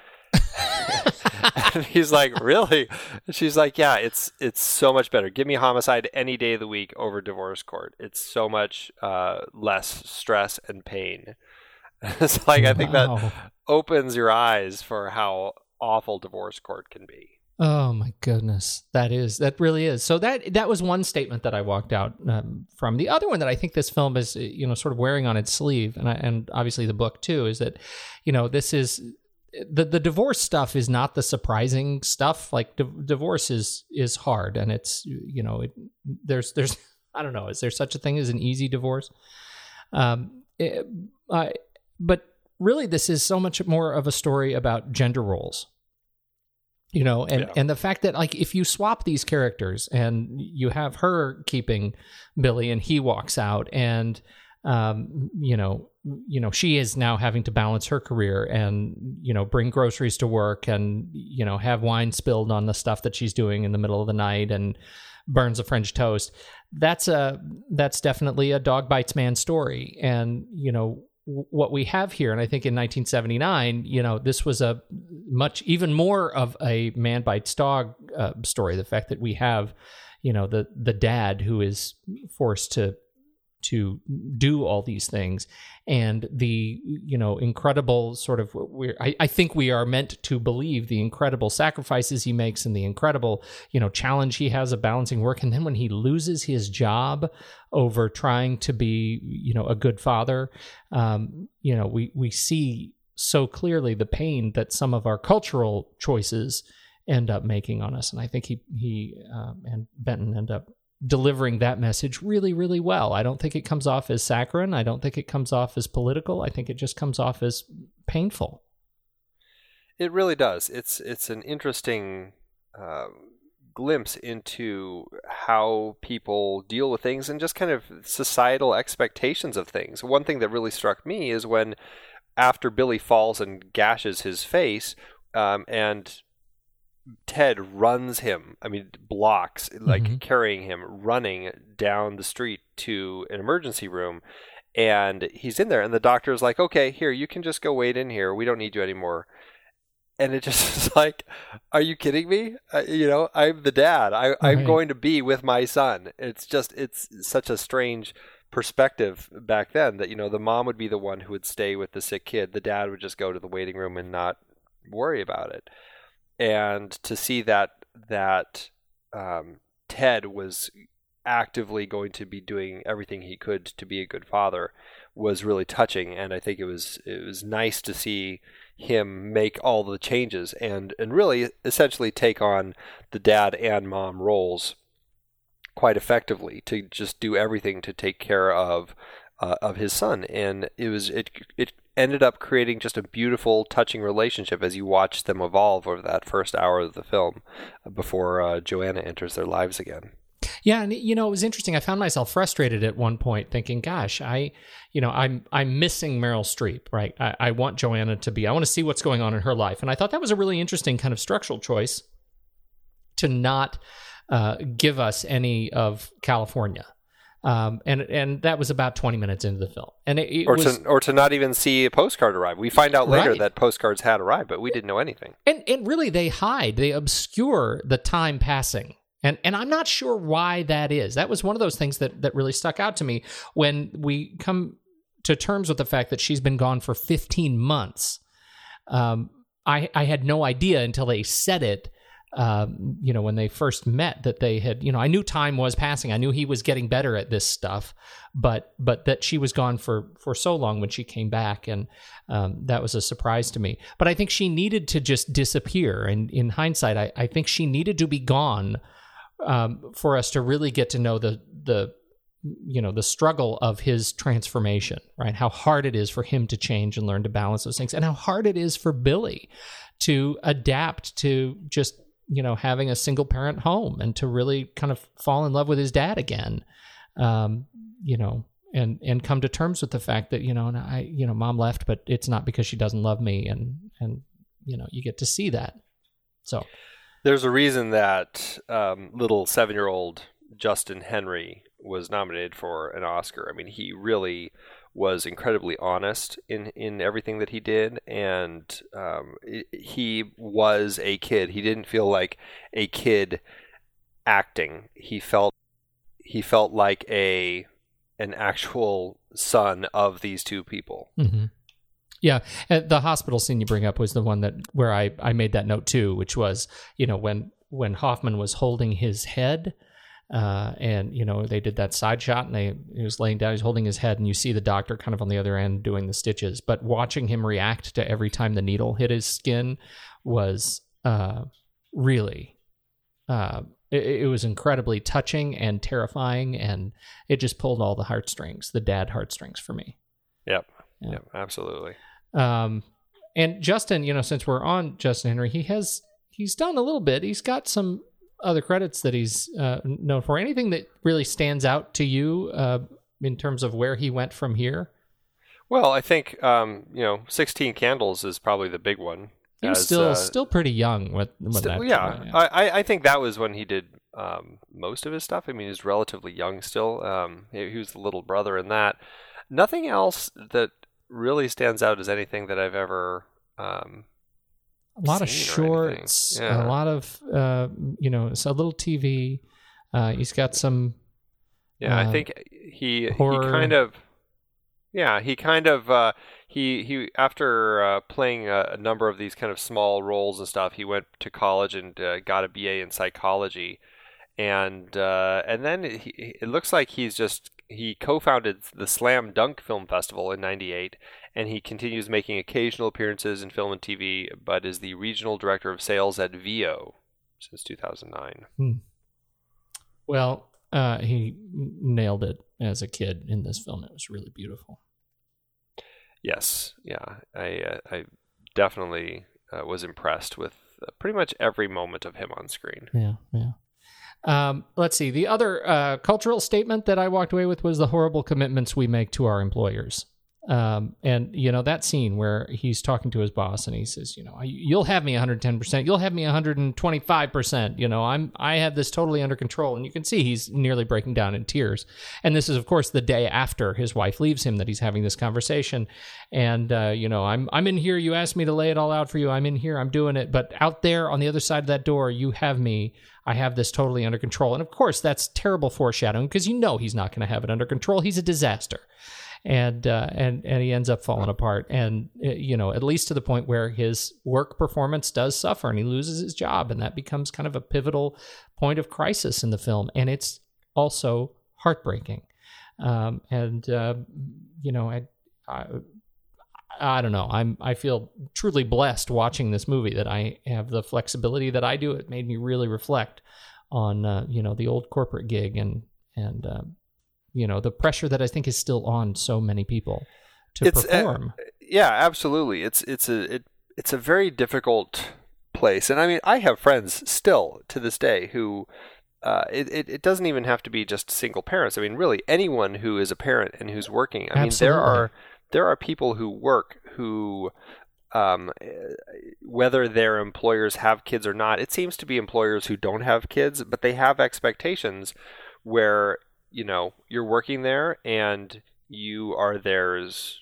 Speaker 1: And he's like, "Really?" she's like, "Yeah, it's it's so much better. Give me homicide any day of the week over divorce court. It's so much uh, less stress and pain." <laughs> it's like I think
Speaker 2: Wow.
Speaker 1: that opens your eyes for how awful divorce court can be.
Speaker 2: Oh my goodness, that is that really is. So that that was one statement that I walked out um, from. The other one that I think this film is, you know, sort of wearing on its sleeve, and I, and obviously the book too, is that, you know, this is the the divorce stuff is not the surprising stuff. Like di- divorce is is hard, and it's you know, it, there's there's <laughs> I don't know, is there such a thing as an easy divorce? Um, it- I, but really, this is so much more of a story about gender roles you know and
Speaker 1: Yeah.
Speaker 2: and the fact that like if you swap these characters and you have her keeping billy and he walks out and um you know you know she is now having to balance her career and you know bring groceries to work and you know have wine spilled on the stuff that she's doing in the middle of the night and burns a french toast. That's a that's definitely a dog bites man story. And you know what we have here and i think in 1979 you know this was a much even more of a man bites dog uh, story. The fact that we have you know the the dad who is forced to to do all these things. And the you know incredible sort of we I, I think we are meant to believe the incredible sacrifices he makes and the incredible you know challenge he has of balancing work. And then when he loses his job over trying to be you know a good father um, you know we we see so clearly the pain that some of our cultural choices end up making on us. And i think he he um, and benton end up delivering that message really really well i don't think it comes off as saccharine i don't think it comes off as political i think it just comes off as painful
Speaker 1: It really does. It's it's an interesting um, glimpse into how people deal with things and just kind of societal expectations of things. One thing that really struck me is when after Billy falls and gashes his face, um, and Ted runs him. I mean, blocks like
Speaker 2: Mhm.
Speaker 1: carrying him, running down the street to an emergency room. And he's in there, and the doctor is like, "Okay, here, you can just go wait in here. We don't need you anymore." and it just <laughs> is like, are you kidding me? Uh, you know, I'm the dad. I, I'm going to be with my son. It's just, it's such a strange perspective back then that, you know, the mom would be the one who would stay with the sick kid. The dad would just go to the waiting room and not worry about it. And to see that, that um, Ted was actively going to be doing everything he could to be a good father was really touching. And I think it was, it was nice to see him make all the changes and and really essentially take on the dad and mom roles quite effectively to just do everything to take care of uh, of his son and it was it it ended up creating just a beautiful touching relationship as you watch them evolve over that first hour of the film before uh, Joanna enters their lives again
Speaker 2: Yeah, and you know, it was interesting. I found myself frustrated at one point, thinking, "Gosh, I, you know, I'm I'm missing Meryl Streep, right? I, I want Joanna to be. I want to see what's going on in her life." And I thought that was a really interesting kind of structural choice to not uh, give us any of California. Um, and and that was about 20 minutes into the film, and it, it
Speaker 1: or
Speaker 2: was
Speaker 1: to or to not even see a postcard arrive. We find out later
Speaker 2: Right.
Speaker 1: that postcards had arrived but we didn't know anything.
Speaker 2: And and really they hide they obscure the time passing. And and i'm not sure why that is. That was one of those things that that really stuck out to me when we come to terms with the fact that she's been gone for 15 months. Um i i had no idea until they said it um, you know, when they first met, that they had, you know, I knew time was passing. I knew he was getting better at this stuff, but but that she was gone for for so long when she came back, and um, that was a surprise to me. But I think she needed to just disappear. And in hindsight, I, I think she needed to be gone um, for us to really get to know the the you know the struggle of his transformation right how hard it is for him to change and learn to balance those things and how hard it is for billy to adapt to just you know having a single parent home and to really kind of fall in love with his dad again um you know and and come to terms with the fact that you know and i you know mom left but it's not because she doesn't love me and and you know you get to see that so
Speaker 1: There's a reason that um, little seven year old Justin Henry was nominated for an Oscar. I mean, he really was incredibly honest in in everything that he did, and um, he was a kid. He didn't feel like a kid acting. He felt he felt like a an actual son of these two people.
Speaker 2: Mm-hmm. Yeah, the hospital scene you bring up was the one that where I I made that note too, which was you know when when Hoffman was holding his head. Uh, and you know they did that side shot, and they he was laying down, he's holding his head, and you see the doctor kind of on the other end doing the stitches. But watching him react to every time the needle hit his skin was uh, really uh, it, it was incredibly touching and terrifying, and it just pulled all the heartstrings, the dad heartstrings for me.
Speaker 1: Yep.
Speaker 2: Yeah.
Speaker 1: Yep. Absolutely.
Speaker 2: Um, and Justin, you know, since we're on Justin Henry, he has he's done a little bit. He's got some other credits that he's uh, known for. Anything that really stands out to you uh, in terms of where he went from here?
Speaker 1: Well, I think um, you know, Sixteen Candles is probably the big one.
Speaker 2: He was
Speaker 1: as,
Speaker 2: still
Speaker 1: uh,
Speaker 2: still pretty young with when
Speaker 1: Still-
Speaker 2: that
Speaker 1: yeah, I, I- I think that was when he did um, most of his stuff. I mean, he's relatively young still. Um, he, he was the little brother in that. Nothing else that really stands out as anything that I've ever. Um,
Speaker 2: a lot of
Speaker 1: scene or anything.
Speaker 2: shorts,
Speaker 1: Yeah.
Speaker 2: a lot of uh, you know, so a little TV. Uh, he's got some
Speaker 1: yeah,
Speaker 2: Uh,
Speaker 1: I think he
Speaker 2: horror.
Speaker 1: he kind of. Yeah, he kind of uh, he he after uh, playing a, a number of these kind of small roles and stuff, he went to college and uh, got a BA in psychology, and uh, and then he, it looks like he's just he co-founded the Slam Dunk Film Festival in '98, and he continues making occasional appearances in film and TV, but is the regional director of sales at VO since 2009.
Speaker 2: Well, uh, he nailed it as a kid in this film. It was really beautiful.
Speaker 1: Yes, yeah, I uh, I definitely uh, was impressed with uh, pretty much every moment of him on screen.
Speaker 2: Yeah, yeah. Um, let's see. The other uh, cultural statement that I walked away with was the horrible commitments we make to our employers. Um, and you know that scene where he's talking to his boss and he says, you know, you'll have me 110%, you'll have me 125%. You know, I'm I have this totally under control, and you can see he's nearly breaking down in tears. And this is, of course, the day after his wife leaves him that he's having this conversation. And uh, you know, I'm I'm in here. You asked me to lay it all out for you. I'm in here. I'm doing it. But out there on the other side of that door, you have me. I have this totally under control. And of course, that's terrible foreshadowing because you know he's not going to have it under control. He's a disaster. And uh, and and he ends up falling apart, and uh, you know at least to the point where his work performance does suffer, and he loses his job, and that becomes kind of a pivotal point of crisis in the film, and it's also heartbreaking. Um, and uh, you know, I, I I don't know. I'm I feel truly blessed watching this movie that I have the flexibility that I do. It made me really reflect on uh, you know the old corporate gig and and uh, you know the pressure that I think is still on so many people to
Speaker 1: It's, uh,
Speaker 2: perform.
Speaker 1: Yeah, absolutely. It's it's a it, it's a very difficult place, and I mean, I have friends still to this day who. Uh, it, it, it doesn't even have to be just single parents. I mean, really, anyone who is a parent and who's working. I mean, there are there are people who work who, um, whether their employers have kids or not, it seems to be employers who don't have kids, but they have expectations where you know you're working there and you are theirs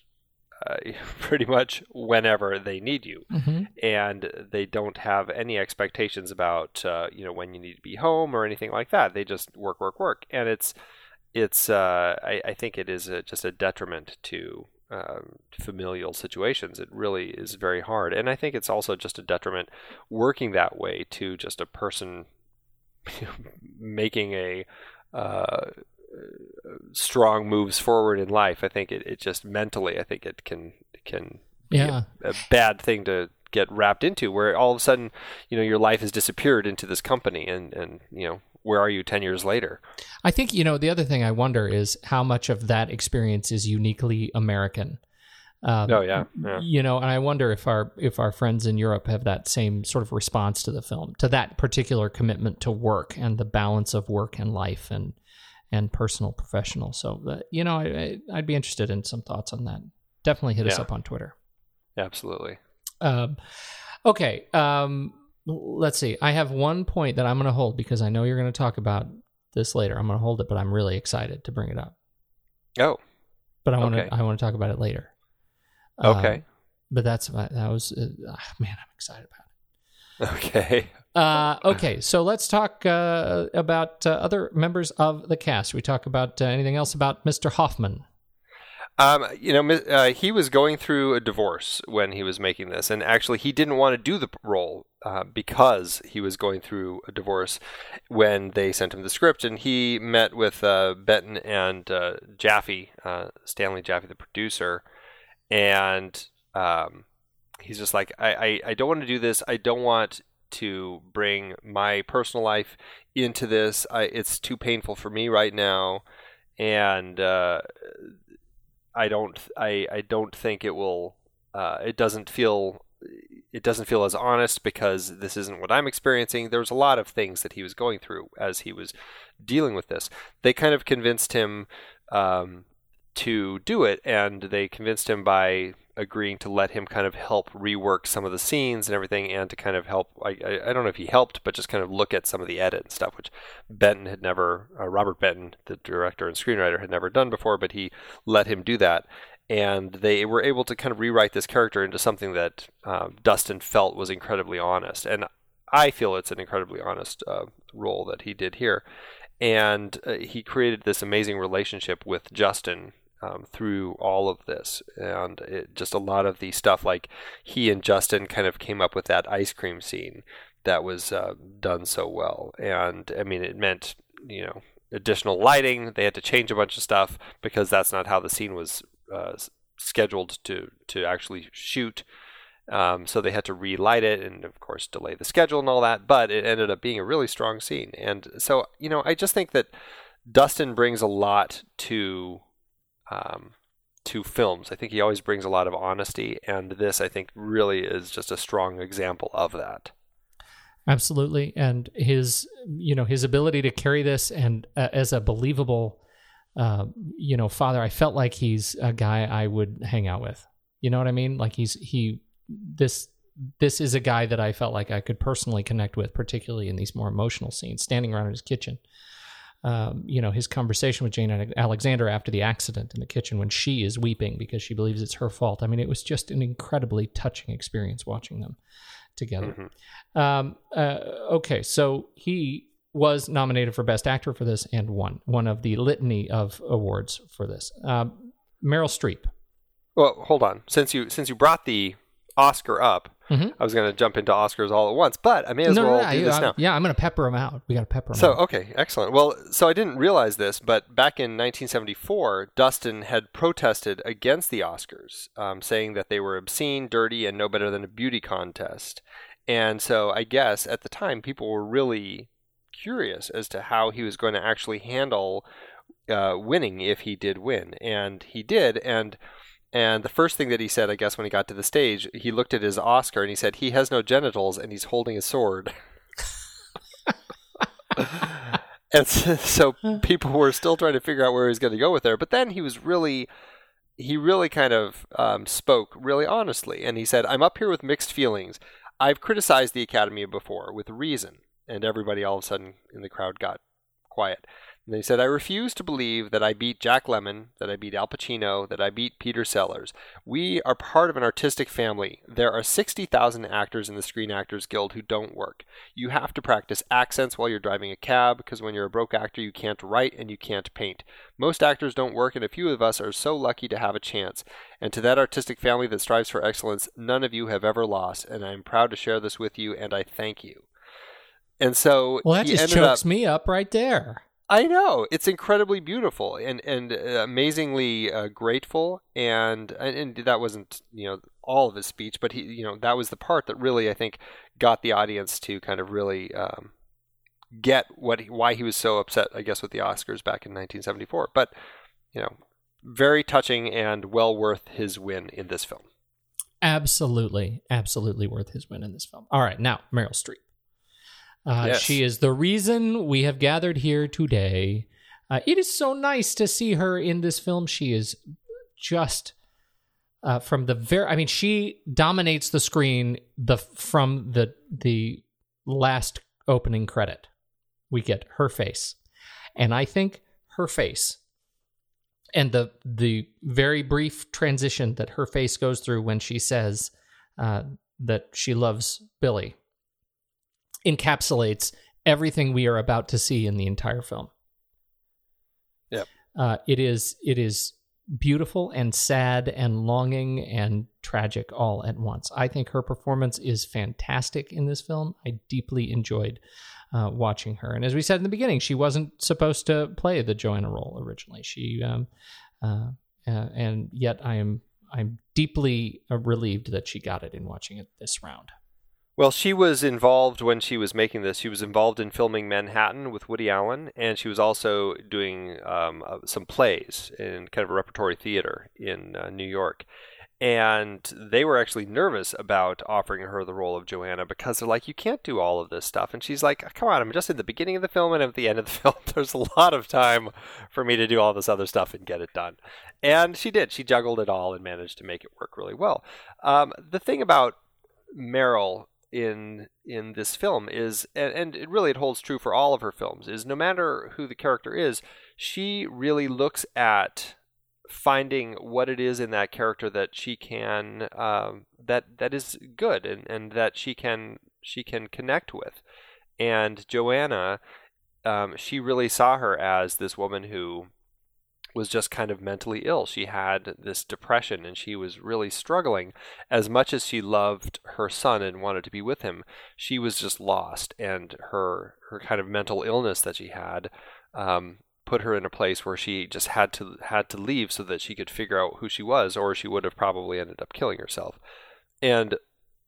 Speaker 1: uh, <laughs> pretty much whenever they need you.
Speaker 2: Mhm.
Speaker 1: and they don't have any expectations about uh, you know when you need to be home or anything like that. They just work work work. And it's it's uh, I, I think it is a, just a detriment to um, familial situations it really is very hard and i think it's also just a detriment working that way to just a person <laughs> making a uh, strong moves forward in life. I think it, it just mentally, I think it can can be
Speaker 2: Yeah.
Speaker 1: a, a bad thing to get wrapped into, where all of a sudden, you know, your life has disappeared into this company, and and you know, where are you ten years later?
Speaker 2: I think you know the other thing I wonder is how much of that experience is uniquely American. Um,
Speaker 1: Oh yeah, yeah.
Speaker 2: you know and i wonder if our if our friends in europe have that same sort of response to the film to that particular commitment to work and the balance of work and life and and personal professional so uh, you know I, I, i'd be interested in some thoughts on that definitely hit us up on twitter
Speaker 1: absolutely.
Speaker 2: um, okay um, let's see i have one point that i'm going to hold because i know you're going to talk about this later i'm going to hold it but i'm really excited to bring it up
Speaker 1: Oh,
Speaker 2: but I want to
Speaker 1: Okay.
Speaker 2: I want to talk about it later. Uh,
Speaker 1: Okay.
Speaker 2: but that's that was uh, ah, man, I'm excited about it.
Speaker 1: Okay. <laughs>
Speaker 2: Uh, okay, so let's talk uh, about uh, other members of the cast. We talk about uh, anything else about Mr. Hoffman.
Speaker 1: Um, you know, uh, he was going through a divorce when he was making this, and actually, he didn't want to do the role uh, because he was going through a divorce when they sent him the script. And he met with uh, Benton and uh, Jaffe, uh, Stanley Jaffe, the producer, and um, he's just like, I, I, I don't want to do this. I don't want to bring my personal life into this. I, it's too painful for me right now, and uh, I don't I, I don't think it will uh, it doesn't feel it doesn't feel as honest because this isn't what I'm experiencing. There was a lot of things that he was going through as he was dealing with this. They kind of convinced him um, to do it, and they convinced him by agreeing to let him kind of help rework some of the scenes and everything, and to kind of help. I, I, I don't know if he helped, but just kind of look at some of the edit and stuff, which Benton had never, uh, Robert Benton, the director and screenwriter, had never done before, but he let him do that. And they were able to kind of rewrite this character into something that uh, Dustin felt was incredibly honest. And I feel it's an incredibly honest uh, role that he did here. And uh, he created this amazing relationship with Justin um, through all of this. And it, just a lot of the stuff, like he and Justin kind of came up with that ice cream scene that was uh, done so well. And I mean, it meant, you know, additional lighting. They had to change a bunch of stuff because that's not how the scene was uh, scheduled to, to actually shoot. Um, so they had to relight it and, of course, delay the schedule and all that. But it ended up being a really strong scene. And so, you know, I just think that Dustin brings a lot to um, to films. I think he always brings a lot of honesty, and this, I think, really is just a strong example of that.
Speaker 2: Absolutely, and his you know his ability to carry this and uh, as a believable uh, you know father, I felt like he's a guy I would hang out with. You know what I mean? Like he's he this this is a guy that I felt like I could personally connect with, particularly in these more emotional scenes, standing around in his kitchen. Um, you know, his conversation with Jane Alexander after the accident in the kitchen when she is weeping because she believes it's her fault. I mean, it was just an incredibly touching experience watching them together. Um, uh, okay, so he was nominated for Best Actor for this and won one of the litany of awards for this. Um, Meryl Streep.
Speaker 1: Well, hold on. Since you since you brought the Oscar up,
Speaker 2: Mhm.
Speaker 1: I was going to jump into Oscars all at once, but I may as
Speaker 2: no,
Speaker 1: well
Speaker 2: no,
Speaker 1: do
Speaker 2: I-
Speaker 1: this
Speaker 2: I'm-
Speaker 1: now.
Speaker 2: Yeah, I'm going to pepper him out. We got to pepper him
Speaker 1: So,
Speaker 2: out.
Speaker 1: okay, excellent. Well, so I didn't realize this, but back in 1974, Dustin had protested against the Oscars, um, saying that they were obscene, dirty, and no better than a beauty contest. And so I guess at the time, people were really curious as to how he was going to actually handle uh, winning if he did win. And he did. And and the first thing that he said, I guess, when he got to the stage, he looked at his Oscar and he said, "He has no genitals, and he's holding a sword." <laughs> and so, so people were still trying to figure out where he was going to go with there. But then he was really, he really kind of um, spoke really honestly, and he said, "I'm up here with mixed feelings. I've criticized the Academy before with reason." And everybody all of a sudden in the crowd got quiet. And he said, I refuse to believe that I beat Jack Lemmon, that I beat Al Pacino, that I beat Peter Sellers. We are part of an artistic family. There are 60,000 actors in the Screen Actors Guild who don't work. You have to practice accents while you're driving a cab because when you're a broke actor, you can't write and you can't paint. Most actors don't work, and a few of us are so lucky to have a chance. And to that artistic family that strives for excellence, none of you have ever lost, and I'm proud to share this with you, and I thank you. And so
Speaker 2: Well, that
Speaker 1: he
Speaker 2: just chokes
Speaker 1: up,
Speaker 2: me up right there.
Speaker 1: I know it's incredibly beautiful and and uh, amazingly uh, grateful, and and that wasn't you know all of his speech, but he you know that was the part that really I think got the audience to kind of really um, get what he, why he was so upset, I guess, with the Oscars back in 1974. But you know, very touching and well worth his win in this film.
Speaker 2: Absolutely, absolutely worth his win in this film. All right, now Meryl Streep. Uh,
Speaker 1: Yes.
Speaker 2: She is the reason we have gathered here today. Uh, it is so nice to see her in this film. She is just uh, from the very. I mean, she dominates the screen. The from the the last opening credit, we get her face, and I think her face and the the very brief transition that her face goes through when she says uh, that she loves Billy encapsulates everything we are about to see in the entire film.
Speaker 1: Yep.
Speaker 2: Uh, it is it is beautiful and sad and longing and tragic all at once. I think her performance is fantastic in this film. I deeply enjoyed uh, watching her. And as we said in the beginning, she wasn't supposed to play the Joanna role originally. She, um, uh, uh, and yet I am I'm deeply uh, relieved that she got it in watching it this round.
Speaker 1: Well, she was involved when she was making this. She was involved in filming Manhattan with Woody Allen, and she was also doing um, uh, some plays in kind of a repertory theater in uh, New York. And they were actually nervous about offering her the role of Joanna because they're like, you can't do all of this stuff. And she's like, come on, I'm just in the beginning of the film and at the end of the <laughs> film. There's a lot of time for me to do all this other stuff and get it done. And she did. She juggled it all and managed to make it work really well. Um, the thing about Meryl in in this film is and, and it really it holds true for all of her films is no matter who the character is she really looks at finding what it is in that character that she can um, that that is good and, and that she can she can connect with. And joanna um, she really saw her as this woman who was just kind of mentally ill. She had this depression and she was really struggling. As much as she loved her son and wanted to be with him, she was just lost. And her, her kind of mental illness that she had um, put her in a place where she just had to had to leave so that she could figure out who she was, or she would have probably ended up killing herself. And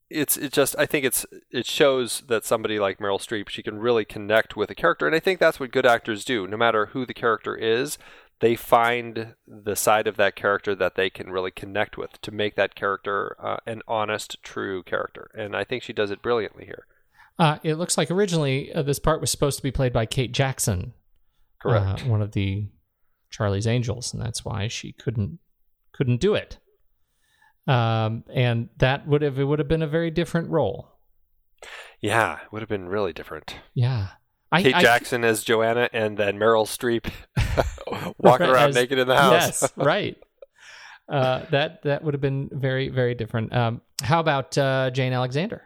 Speaker 1: it's it just I think it's it shows that somebody like Meryl Streep she can really connect with a character, and I think that's what good actors do. No matter who the character is, they find the side of that character that they can really connect with to make that character uh, an honest, true character. And I think she does it brilliantly here.
Speaker 2: Uh, it looks like originally uh, this part was supposed to be played by Kate Jackson,
Speaker 1: correct?
Speaker 2: Uh, one of the Charlie's Angels, and that's why she couldn't couldn't do it. Um, and that would have it would have been a very different role.
Speaker 1: Yeah, it would have been really different.
Speaker 2: Yeah.
Speaker 1: Kate I, Jackson as Joanna, and then Meryl Streep <laughs> walking around as, naked in the house.
Speaker 2: Yes, <laughs> right. Uh, that that would have been very very different. Um, how about uh, Jane Alexander?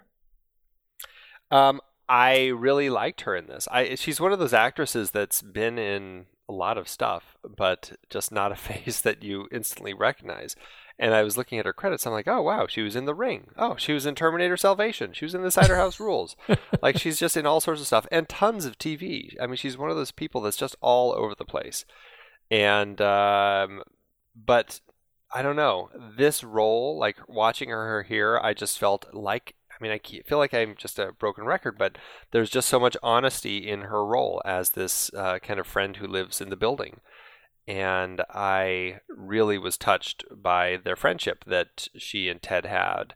Speaker 1: Um, I really liked her in this. I she's one of those actresses that's been in a lot of stuff, but just not a <laughs> face that you instantly recognize. And I was looking at her credits. I'm like, oh wow, she was in The Ring. Oh, she was in Terminator Salvation. She was in The Cider House Rules. <laughs> like she's just in all sorts of stuff and tons of TV. I mean, she's one of those people that's just all over the place. And um, but I don't know this role. Like watching her here, I just felt like I mean, I feel like I'm just a broken record, but there's just so much honesty in her role as this uh, kind of friend who lives in the building and I really was touched by their friendship that she and Ted had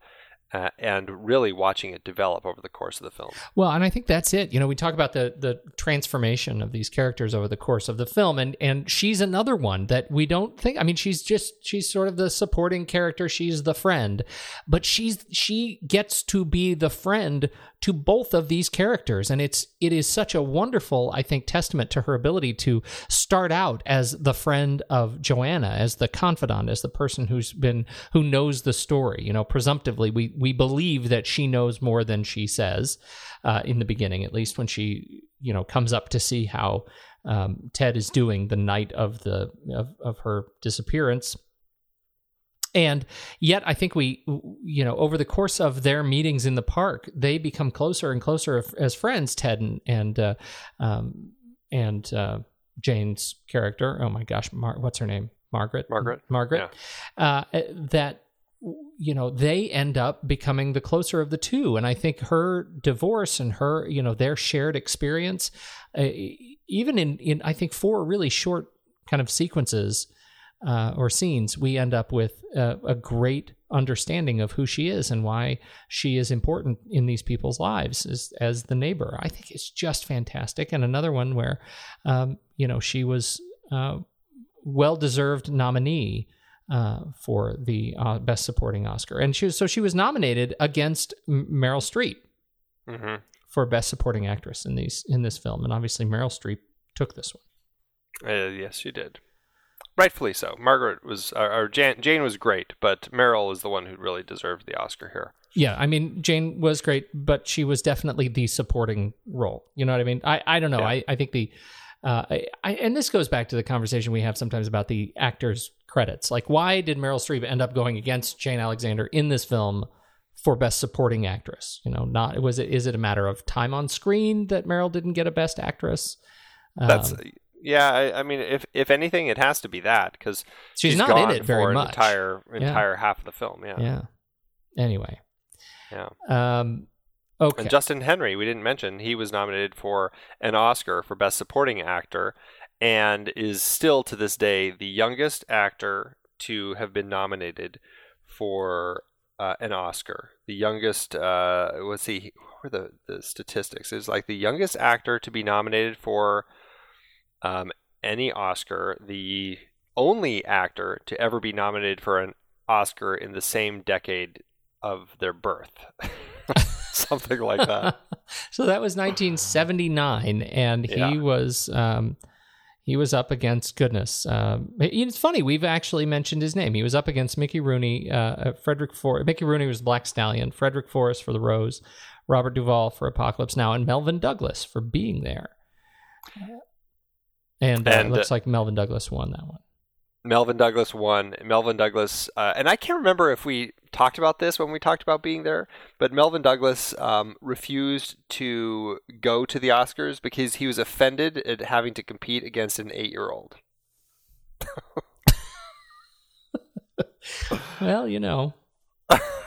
Speaker 1: uh, and really watching it develop over the course of the film.
Speaker 2: Well, and I think that's it. You know, we talk about the the transformation of these characters over the course of the film, and and she's another one that we don't think. I mean, she's just she's sort of the supporting character. She's the friend, but she's she gets to be the friend to both of these characters, and it's it is such a wonderful, I think, testament to her ability to start out as the friend of Joanna, as the confidant, as the person who's been who knows the story. You know, presumptively, we we believe that she knows more than she says uh, in the beginning, at least when she you know comes up to see how um, Ted is doing the night of the of, of her disappearance. And yet, I think we, you know, over the course of their meetings in the park, they become closer and closer as friends. Ted and and uh, um, and uh, Jane's character. Oh my gosh, Mar- what's her name? Margaret.
Speaker 1: Margaret.
Speaker 2: Margaret. Yeah. Uh, that you know they end up becoming the closer of the two and i think her divorce and her you know their shared experience uh, even in in i think four really short kind of sequences uh, or scenes we end up with a, a, great understanding of who she is and why she is important in these people's lives as, as the neighbor i think it's just fantastic and another one where um, you know she was uh, well deserved nominee uh, for the uh, Best Supporting Oscar, and she was, so she was nominated against Meryl Streep mm-hmm. for Best Supporting Actress in these in this film, and obviously Meryl Streep took this one.
Speaker 1: Uh, yes, she did. Rightfully so. Margaret was, or, or Jan, Jane was great, but Meryl is the one who really deserved the Oscar here.
Speaker 2: Yeah, I mean Jane was great, but she was definitely the supporting role. You know what I mean? I I don't know.
Speaker 1: Yeah.
Speaker 2: I I think the uh, I, I and this goes back to the conversation we have sometimes about the actors' credits. Like, why did Meryl Streep end up going against Jane Alexander in this film for Best Supporting Actress? You know, not was it is it a matter of time on screen that Meryl didn't get a Best Actress?
Speaker 1: That's
Speaker 2: Um,
Speaker 1: yeah. I, I mean, if if anything, it has to be that because
Speaker 2: She's not in it very
Speaker 1: for an
Speaker 2: much.
Speaker 1: Entire
Speaker 2: Yeah.
Speaker 1: entire half of the film. Yeah.
Speaker 2: yeah. Anyway,
Speaker 1: Yeah.
Speaker 2: um, okay.
Speaker 1: And Justin Henry, we didn't mention, he was nominated for an Oscar for Best Supporting Actor and is still to this day the youngest actor to have been nominated for uh, an Oscar. The youngest, uh, let's see, what are the, the statistics? Is like the youngest actor to be nominated for um, any Oscar, the only actor to ever be nominated for an Oscar in the same decade of their birth. <laughs> Something like that. <laughs>
Speaker 2: so that was 1979, and he
Speaker 1: Yeah.
Speaker 2: was um, he was up against goodness. Um, it's funny we've actually mentioned his name. He was up against Mickey Rooney, uh, uh, Frederick For Mickey Rooney was Black Stallion, Frederick Forrest for The Rose, Robert Duvall for Apocalypse Now, and Melvyn Douglas for Being There. And, uh,
Speaker 1: And,
Speaker 2: it looks
Speaker 1: uh,
Speaker 2: like Melvyn Douglas won that one.
Speaker 1: Melvyn Douglas won. Melvyn Douglas, uh, and I can't remember if we talked about this when we talked about being there, but Melvyn Douglas um, refused to go to the Oscars because he was offended at having to compete against an eight-year-old. <laughs>
Speaker 2: Well, you know, <laughs>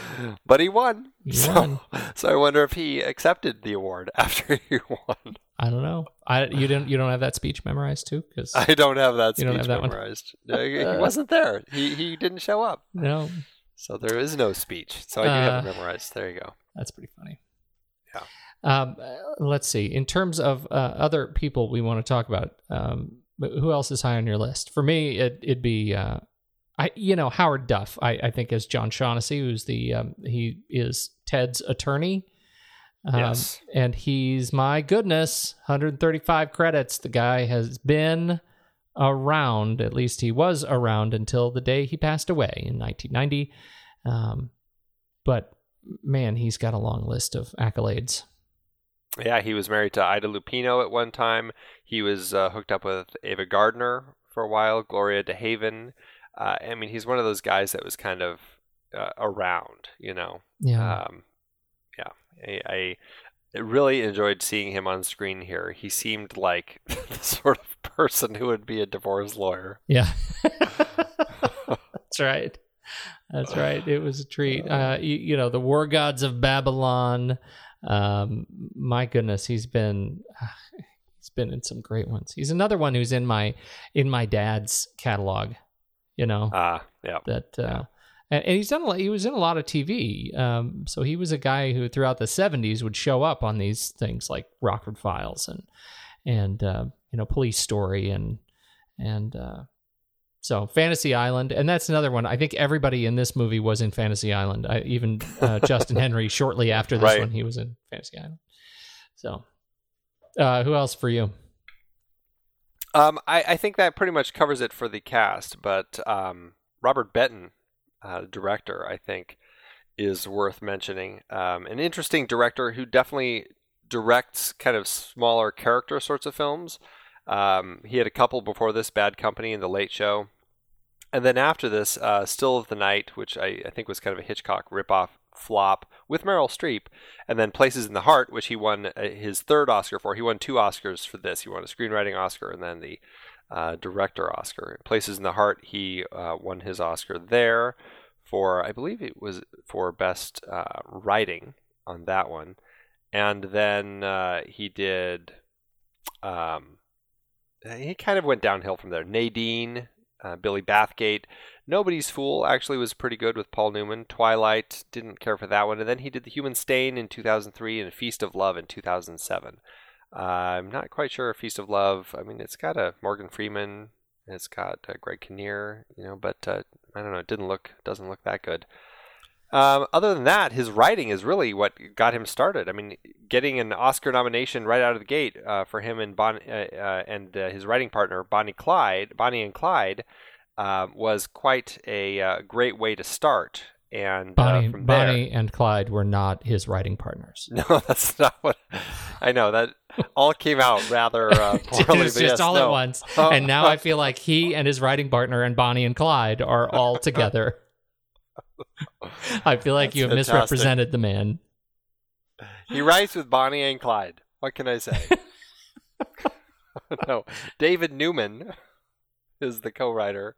Speaker 2: <laughs>
Speaker 1: But he won.
Speaker 2: He
Speaker 1: so,
Speaker 2: won. <laughs>
Speaker 1: so I wonder if he accepted the award <laughs> after he won.
Speaker 2: I don't know. I you didn't you don't have that speech memorized too because
Speaker 1: I don't have that speech
Speaker 2: have that
Speaker 1: memorized. No, he he wasn't there. He he didn't show up.
Speaker 2: no,
Speaker 1: So there is no speech. So I do have
Speaker 2: Uh,
Speaker 1: it memorized. There you go.
Speaker 2: That's pretty funny.
Speaker 1: Yeah.
Speaker 2: Um, uh, let's see. In terms of uh, other people we want to talk about, um, who else is high on your list? For me, it, it'd be, uh, I you know Howard Duff. I, I think is John Shaughnessy, who's the um, he is Ted's attorney. Um,
Speaker 1: Yes.
Speaker 2: and he's my goodness, 135 credits. The guy has been around. At least he was around until the day he passed away in 1990. Um, but man, he's got a long list of accolades.
Speaker 1: Yeah, he was married to Ida Lupino at one time. He was uh, hooked up with Ava Gardner for a while, Gloria DeHaven. Uh, I mean, he's one of those guys that was kind of uh, around, you know.
Speaker 2: Yeah.
Speaker 1: Um, yeah, I, I really enjoyed seeing him on screen here. He seemed like <laughs> the sort of person who would be a divorce lawyer.
Speaker 2: yeah. <laughs> That's right. That's right. It was a treat. Uh, you, you know, the war gods of Babylon. Um, my goodness, he's been he's been in some great ones. He's another one who's in my in my dad's catalog. You know,
Speaker 1: Ah, yeah.
Speaker 2: that uh, and, and he's done a lot, he was in a lot of TV. Um, so he was a guy who throughout the 70s would show up on these things like Rockford Files and and uh, you know Police Story and and uh, so Fantasy Island and that's another one. I think everybody in this movie was in Fantasy Island. I, even uh, <laughs> Justin Henry shortly after this
Speaker 1: Right.
Speaker 2: one he was in Fantasy Island. So uh, who else for you?
Speaker 1: Um, I, I think that pretty much covers it for the cast, but um, Robert Benton, uh, director, I think, is worth mentioning. Um, an interesting director who definitely directs kind of smaller character sorts of films. Um, he had a couple before this, Bad Company and The Late Show. And then after this, uh, Still of the Night, which I, I think was kind of a Hitchcock ripoff flop with Meryl Streep, and then Places in the Heart, which he won uh, his third Oscar for. He won two Oscars for this. He won a screenwriting Oscar and then the uh, director Oscar. Places in the Heart, he uh, won his Oscar there for, I believe it was for best uh, writing on that one, and then uh, he did. Um, he kind of went downhill from there. Nadine, uh, Billy Bathgate. Nobody's Fool actually was pretty good with Paul Newman. Twilight, didn't care for that one. And then he did The Human Stain in 2003 and Feast of Love in 2007. Uh, I'm not quite sure if Feast of Love, I mean, it's got a Morgan Freeman, it's got uh, Greg Kinnear, you know, but uh, I don't know, it didn't look, doesn't look that good. Um, other than that, his writing is really what got him started. I mean, getting an Oscar nomination right out of the gate uh, for him and bon- uh, and his writing partner Bonnie Clyde, Bonnie and Clyde, um, was quite a uh, great way to start. And
Speaker 2: Bonnie,
Speaker 1: uh, from there,
Speaker 2: Bonnie and Clyde were not his writing partners. <laughs>
Speaker 1: no, that's not what I know. That all came out rather uh, <laughs> poorly.
Speaker 2: just
Speaker 1: yes,
Speaker 2: all
Speaker 1: no.
Speaker 2: at once. <laughs> And now I feel like he and his writing partner and Bonnie and Clyde are all together. I feel like
Speaker 1: That's
Speaker 2: you have
Speaker 1: fantastic.
Speaker 2: misrepresented the man.
Speaker 1: He writes with Bonnie and Clyde. What can I say? no, David Newman is the co-writer,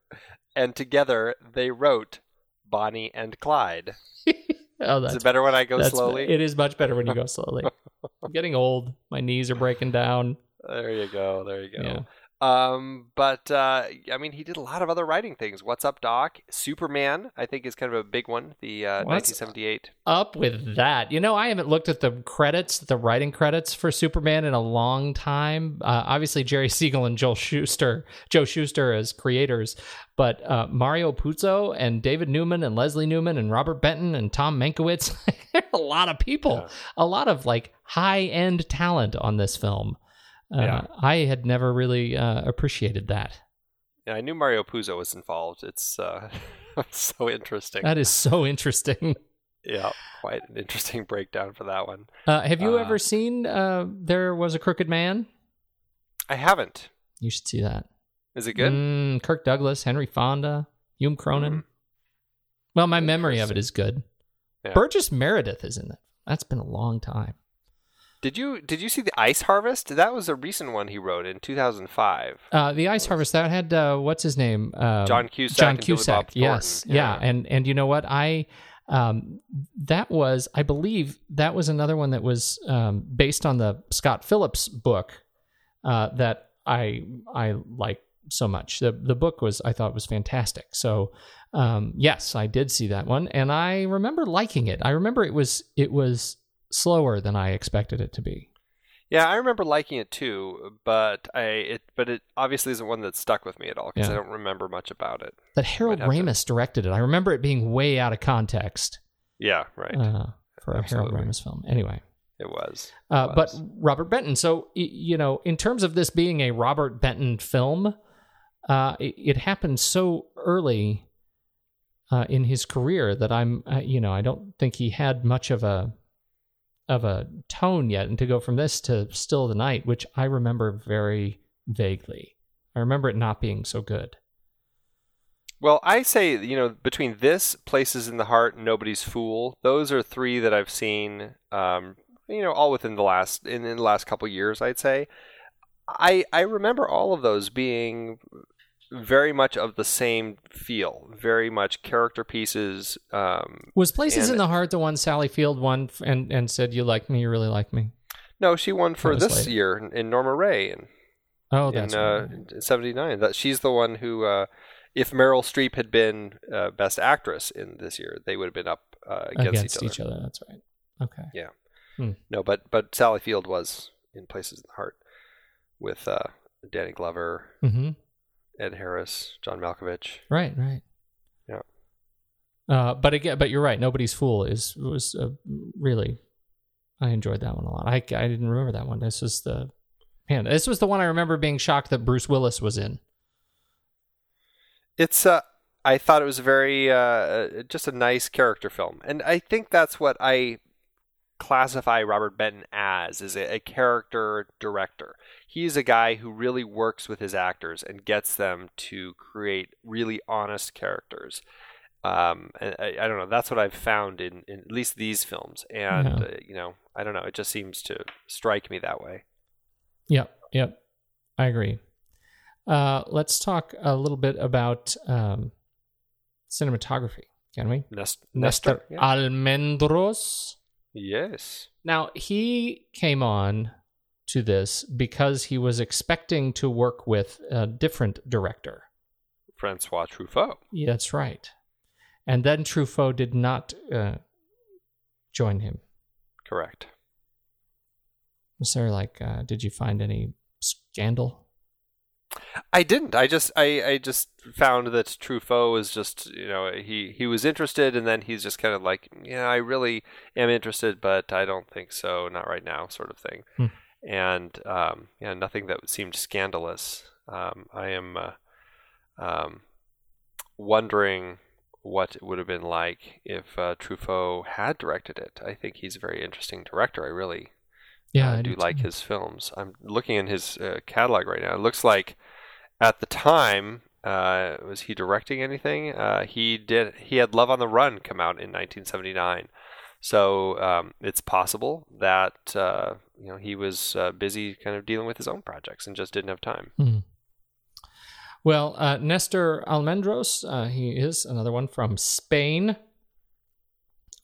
Speaker 1: and together they wrote Bonnie and Clyde. <laughs>
Speaker 2: Oh,
Speaker 1: Is
Speaker 2: that's
Speaker 1: it better when I go slowly?
Speaker 2: It is much better when you go <laughs> slowly. I'm getting old. My knees are breaking down.
Speaker 1: There you go. There you go.
Speaker 2: Yeah.
Speaker 1: Um, but uh, I mean, he did a lot of other writing things. What's Up, Doc? Superman, I think, is kind of a big one. The uh, 1978.
Speaker 2: Up with that. You know, I haven't looked at the credits, the writing credits for Superman in a long time. Uh, obviously, Jerry <laughs> Siegel and Joel Shuster, Joe Shuster as creators, but uh, Mario Puzo and David Newman and Leslie Newman and Robert Benton and Tom Mankiewicz. <laughs> a lot of people, a lot of like high end talent on this film. Uh,
Speaker 1: Yeah.
Speaker 2: I had never really uh, appreciated that.
Speaker 1: Yeah, I knew Mario Puzo was involved. It's uh, <laughs> so interesting.
Speaker 2: That is so interesting. <laughs>
Speaker 1: yeah, quite an interesting breakdown for that one.
Speaker 2: Uh, have you ever seen uh, There Was a Crooked Man?
Speaker 1: I haven't.
Speaker 2: You should see that.
Speaker 1: Is it good?
Speaker 2: Mm, Kirk Douglas, Henry Fonda, Hume Cronyn.
Speaker 1: Mm.
Speaker 2: Well, my memory of it is good.
Speaker 1: Yeah.
Speaker 2: Burgess Meredith is in it. That's been a long time.
Speaker 1: Did you did you see the Ice Harvest? That was a recent one he wrote in 2005.
Speaker 2: Uh, the Ice Harvest that had uh, what's his name? Um,
Speaker 1: John Cusack
Speaker 2: John Cusack. Yes, yeah.
Speaker 1: Yeah.
Speaker 2: and and you know what? I um, that was I believe that was another one that was um, based on the Scott Phillips book uh, that I I like so much. The the book was I thought was fantastic. So um, yes, I did see that one, and I remember liking it. I remember it was it was slower than I expected it to be.
Speaker 1: Yeah, I remember liking it too, but I it but it obviously isn't one that stuck with me at all because
Speaker 2: Yeah.
Speaker 1: I don't remember much about it.
Speaker 2: That Harold
Speaker 1: have to-
Speaker 2: Ramis directed it. I remember it being way out of context
Speaker 1: Yeah, right.
Speaker 2: uh, for a Harold
Speaker 1: Absolutely.
Speaker 2: Ramis film. Anyway.
Speaker 1: it was.
Speaker 2: Uh,
Speaker 1: It
Speaker 2: but. Robert Benton. So you know, in terms of this being a Robert Benton film, uh, it, it happened so early uh, in his career that I'm, uh, you know, I don't think he had much of a of a tone yet. And to go from this to Still the Night, which I remember very vaguely, I remember it not being so good.
Speaker 1: Well, I say you know between this, Places in the Heart, Nobody's Fool, those are three that I've seen. Um, you know, all within the last in, in the last couple years, I'd say. I I remember all of those being very much of the same feel, very much character pieces. Um,
Speaker 2: Was Places
Speaker 1: And-
Speaker 2: in the Heart the one Sally Field won and and said you like me, you really like me?
Speaker 1: no, she won for this
Speaker 2: late.
Speaker 1: year in, in Norma Rae in,
Speaker 2: Oh, that's
Speaker 1: in
Speaker 2: right.
Speaker 1: uh, '79. That she's the one who, uh, if Meryl Streep had been uh, Best Actress in this year, they would have been up uh, against,
Speaker 2: against, each, other. That's right. Okay.
Speaker 1: Yeah.
Speaker 2: Hmm.
Speaker 1: No, but but Sally Field was in Places in the Heart with uh, Danny Glover,
Speaker 2: Mm-hmm.
Speaker 1: Ed Harris, John Malkovich.
Speaker 2: Right. Right.
Speaker 1: Yeah.
Speaker 2: Uh, but again, but you're right. Nobody's fool is was uh, really. I enjoyed that one a lot. I I didn't remember that one. This was the man. This was the one I remember being shocked that Bruce Willis was in.
Speaker 1: It's uh, I thought it was very uh, just a nice character film, and I think that's what I classify Robert Benton as is a, a character director. He's a guy who really works with his actors and gets them to create really honest characters. Um, and I, I don't know. That's what I've found in, in at least these films, and
Speaker 2: Yeah.
Speaker 1: uh, you know, I don't know. It just seems to strike me that way.
Speaker 2: Yep. Yep. I agree. Uh, let's talk a little bit about um, cinematography, can we?
Speaker 1: Nest-
Speaker 2: Nestor
Speaker 1: yeah.
Speaker 2: Almendros.
Speaker 1: yes.
Speaker 2: Now, he came on to this because he was expecting to work with a different director.
Speaker 1: Francois Truffaut.
Speaker 2: Yeah, that's right. And then Truffaut did not uh, join him.
Speaker 1: Correct.
Speaker 2: Was there like, uh, did you find any scandal?
Speaker 1: I didn't. I just I, I just found that Truffaut was just you know he he was interested and then he's just kind of like yeah I really am interested but I don't think so not right now sort of thing
Speaker 2: Hmm.
Speaker 1: And um, yeah nothing that seemed scandalous. Um, I am uh, um, wondering what it would have been like if uh, Truffaut had directed it. I think he's a very interesting director. I really
Speaker 2: Yeah,
Speaker 1: uh,
Speaker 2: I
Speaker 1: do
Speaker 2: do
Speaker 1: like his films. I'm looking in his uh, catalog right now. It looks like at the time, uh, was he directing anything? Uh, he did. He had Love on the Run come out in 1979. So um, it's possible that uh, you know he was uh, busy kind of dealing with his own projects and just didn't have time.
Speaker 2: Hmm. Well, uh, Nestor Almendros, uh, he is another one from Spain,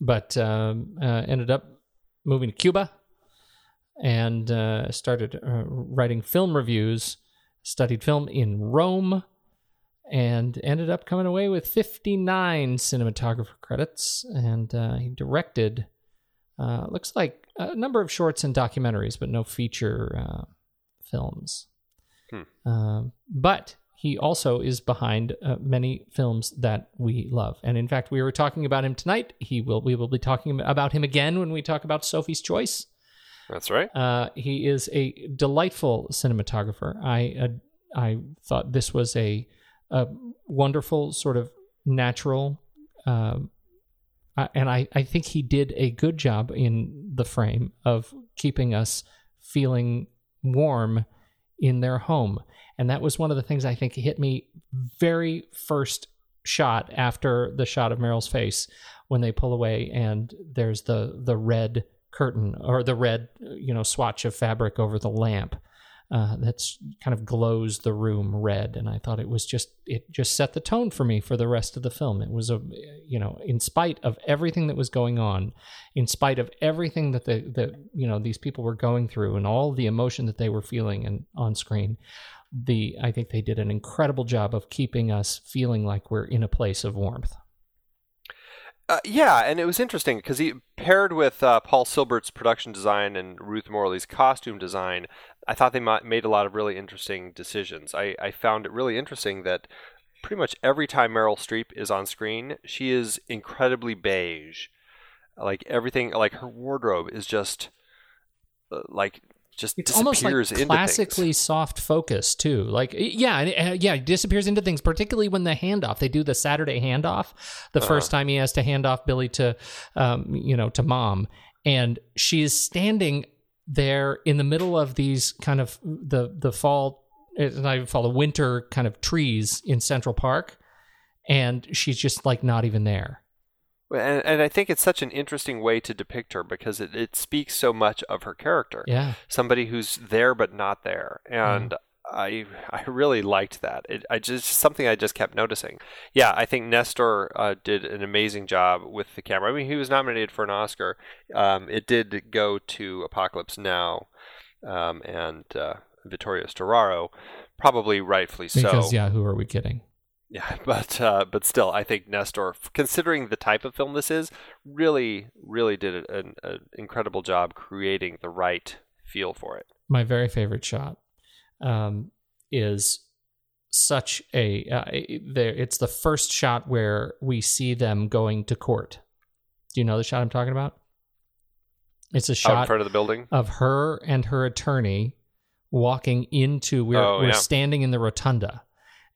Speaker 2: but um, uh, ended up moving to Cuba and uh, started uh, writing film reviews, studied film in Rome, and ended up coming away with 59 cinematographer credits. And uh, he directed, uh, looks like a number of shorts and documentaries, but no feature uh, films. Um, but he also is behind uh, many films that we love, and in fact, we were talking about him tonight. He will. We will be talking about him again when we talk about Sophie's Choice.
Speaker 1: That's right.
Speaker 2: Uh, he is a delightful cinematographer. I uh, I thought this was a, a wonderful sort of natural, um, and I, I think he did a good job in the frame of keeping us feeling warm in their home. And that was one of the things I think hit me very first shot after the shot of Meryl's face when they pull away and there's the the red curtain or the red you know swatch of fabric over the lamp uh, that's kind of glows the room red and i thought it was just it just set the tone for me for the rest of the film it was a you know in spite of everything that was going on in spite of everything that the that you know these people were going through and all the emotion that they were feeling and on screen the i think they did an incredible job of keeping us feeling like we're in a place of warmth
Speaker 1: Uh, yeah, and it was interesting because he paired with uh, Paul Sylbert's production design and Ruth Morley's costume design. I thought they made a lot of really interesting decisions. I, I found it really interesting that pretty much every time Meryl Streep is on screen, she is incredibly beige. Like everything, like her wardrobe is just uh, like just
Speaker 2: it's almost like
Speaker 1: disappears into
Speaker 2: classically
Speaker 1: things.
Speaker 2: soft focus too like yeah uh, yeah disappears into things particularly when the handoff they do the saturday handoff the
Speaker 1: Uh-huh.
Speaker 2: first time he has to hand off billy to um, you know to mom and she is standing there in the middle of these kind of the the fall it's not even fall the winter kind of trees in central park. And she's just like not even there.
Speaker 1: And, and I think it's such an interesting way to depict her because it, it speaks so much of her character.
Speaker 2: yeah.
Speaker 1: Somebody who's there but not there. And I I really liked that. It I just something I just kept noticing. Yeah, I think Nestor uh, did an amazing job with the camera. I mean, he was nominated for an Oscar. Um, it did go to Apocalypse Now um, and uh, Vittorio Storaro, probably rightfully so.
Speaker 2: because yeah who are we kidding
Speaker 1: Yeah, <laughs> but uh, but still, I think Nestor, considering the type of film this is, really really did an, an incredible job creating the right feel for it.
Speaker 2: my very favorite shot um, is such a uh, there it's the first shot where we see them going to court do you know the shot i'm talking about it's a shot
Speaker 1: front of the building.
Speaker 2: of her and her attorney walking into we're,
Speaker 1: Oh,
Speaker 2: we're
Speaker 1: yeah.
Speaker 2: standing in the rotunda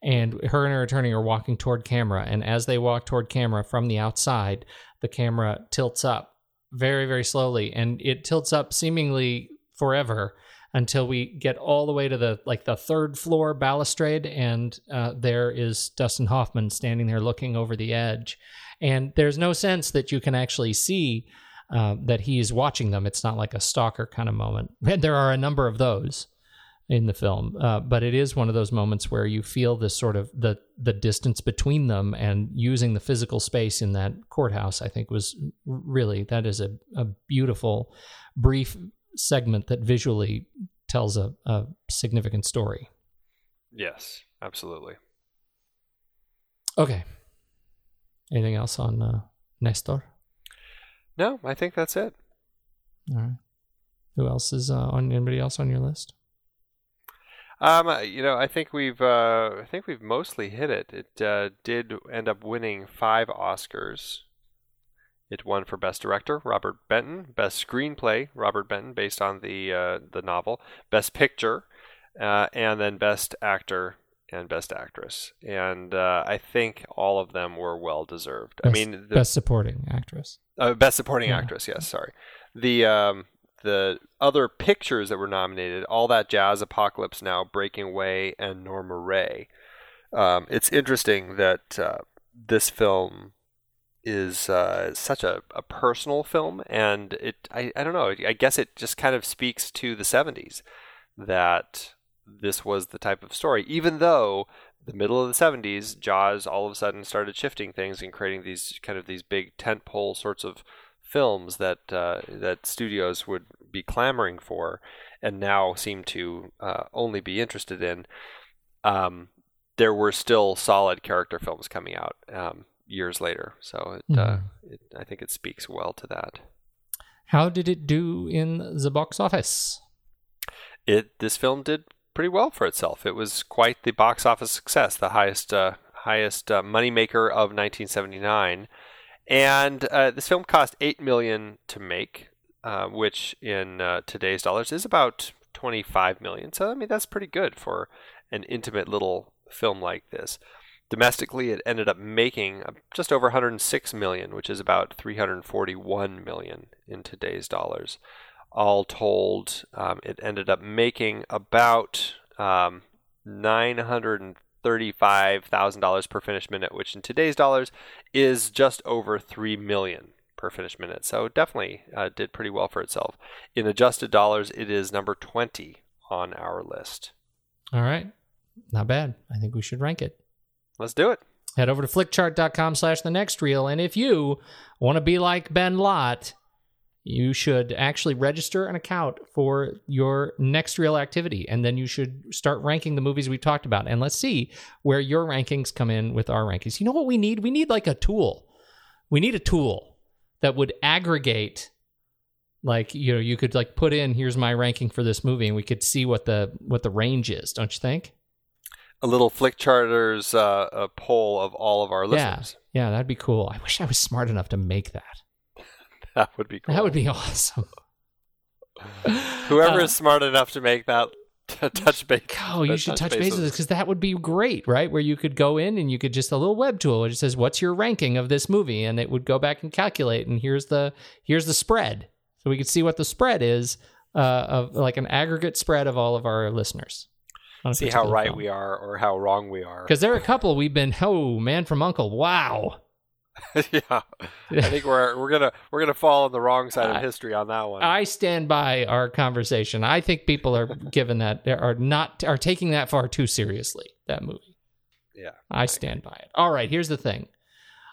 Speaker 2: and her and her attorney are walking toward camera and as they walk toward camera from the outside the camera tilts up very very slowly and it tilts up seemingly forever until we get all the way to the like the third floor balustrade and uh, there is dustin hoffman standing there looking over the edge and there's no sense that you can actually see uh, that he is watching them. It's not like a stalker kind of moment. <laughs> There are a number of those in the film, uh, but it is one of those moments where you feel this sort of the the distance between them and using the physical space in that courthouse. I think was really that is a, a beautiful brief segment that visually tells a, a significant story.
Speaker 1: Yes, absolutely.
Speaker 2: Okay. Anything else on uh, Nestor?
Speaker 1: No, I think that's it.
Speaker 2: All right. Who else is uh, on? Anybody else on your list?
Speaker 1: Um, uh, you know, I think we've uh, I think we've mostly hit it. It uh, did end up winning five Oscars. It won for Best Director, Robert Benton, Best Screenplay, Robert Benton, based on the uh, the novel, Best Picture, uh, and then Best Actor and Best Actress. And uh, I think all of them were well deserved.
Speaker 2: Best,
Speaker 1: I mean, the,
Speaker 2: best supporting actress.
Speaker 1: uh, Best Supporting
Speaker 2: Yeah.
Speaker 1: Actress, yes, sorry. The um, the other pictures that were nominated, All That Jazz, Apocalypse Now, Breaking Away, and Norma Rae. Um, it's interesting that uh, this film is uh, such a, a personal film, and it I, I don't know. I guess it just kind of speaks to the '70s that this was the type of story, even though the middle of the 70s, Jaws all of a sudden started shifting things and creating these kind of these big tentpole sorts of films that uh, that studios would be clamoring for, and now seem to uh, only be interested in. Um, there were still solid character films coming out um, years later, so it, uh, it, I think it speaks well to that.
Speaker 2: How did it do in the box office?
Speaker 1: it this film did pretty well for itself. It was quite the box office success, the highest uh, highest uh, moneymaker of 1979, and uh, this film cost eight million to make, uh, which in uh, today's dollars is about 25 million. So I mean that's pretty good for an intimate little film like this. Domestically, it ended up making uh, just over 106 million, which is about 341 million in today's dollars all told, um, it ended up making about um, nine hundred and thirty-five thousand dollars per finished minute, which in today's dollars is just over three million per finished minute. So definitely uh, did pretty well for itself. In adjusted dollars, it is number twenty on our list.
Speaker 2: All right. Not bad. I think we should rank it.
Speaker 1: Let's do it.
Speaker 2: Head over to flickchart.com slash the next reel. And if you want to be like Ben Lott, you should actually register an account for your next reel activity. And then you should start ranking the movies we talked about. And let's see where your rankings come in with our rankings. You know what we need? We need like a tool. We need a tool that would aggregate like you know you could like put in here's my ranking for this movie and we could see what the what the range is don't you think
Speaker 1: A little Flick Charters uh, a poll of all of our listeners.
Speaker 2: Yeah, yeah, that'd be cool. I wish I was smart enough to make that. <laughs>
Speaker 1: That would be cool.
Speaker 2: That would be <laughs> awesome.
Speaker 1: Whoever
Speaker 2: Uh,
Speaker 1: is smart enough to make that <laughs> t- touch base.
Speaker 2: Oh, you should touch
Speaker 1: base
Speaker 2: base with this because that would be great, right? Where you could go in and you could just a little web tool. It says, "What's your ranking of this movie?" and it would go back and calculate. And here's the here's the spread, so we could see what the spread is uh, of like an aggregate spread of all of our listeners.
Speaker 1: See how right
Speaker 2: film.
Speaker 1: we are or how wrong we are.
Speaker 2: Because there are a couple we've been, oh man from Uncle, wow. <laughs>
Speaker 1: yeah, I think we're we're gonna we're gonna fall on the wrong side of history on that one.
Speaker 2: I stand by our conversation. I think people are <laughs> given that are not are taking that far too seriously. That movie.
Speaker 1: yeah,
Speaker 2: I stand by it. All right, here's the thing.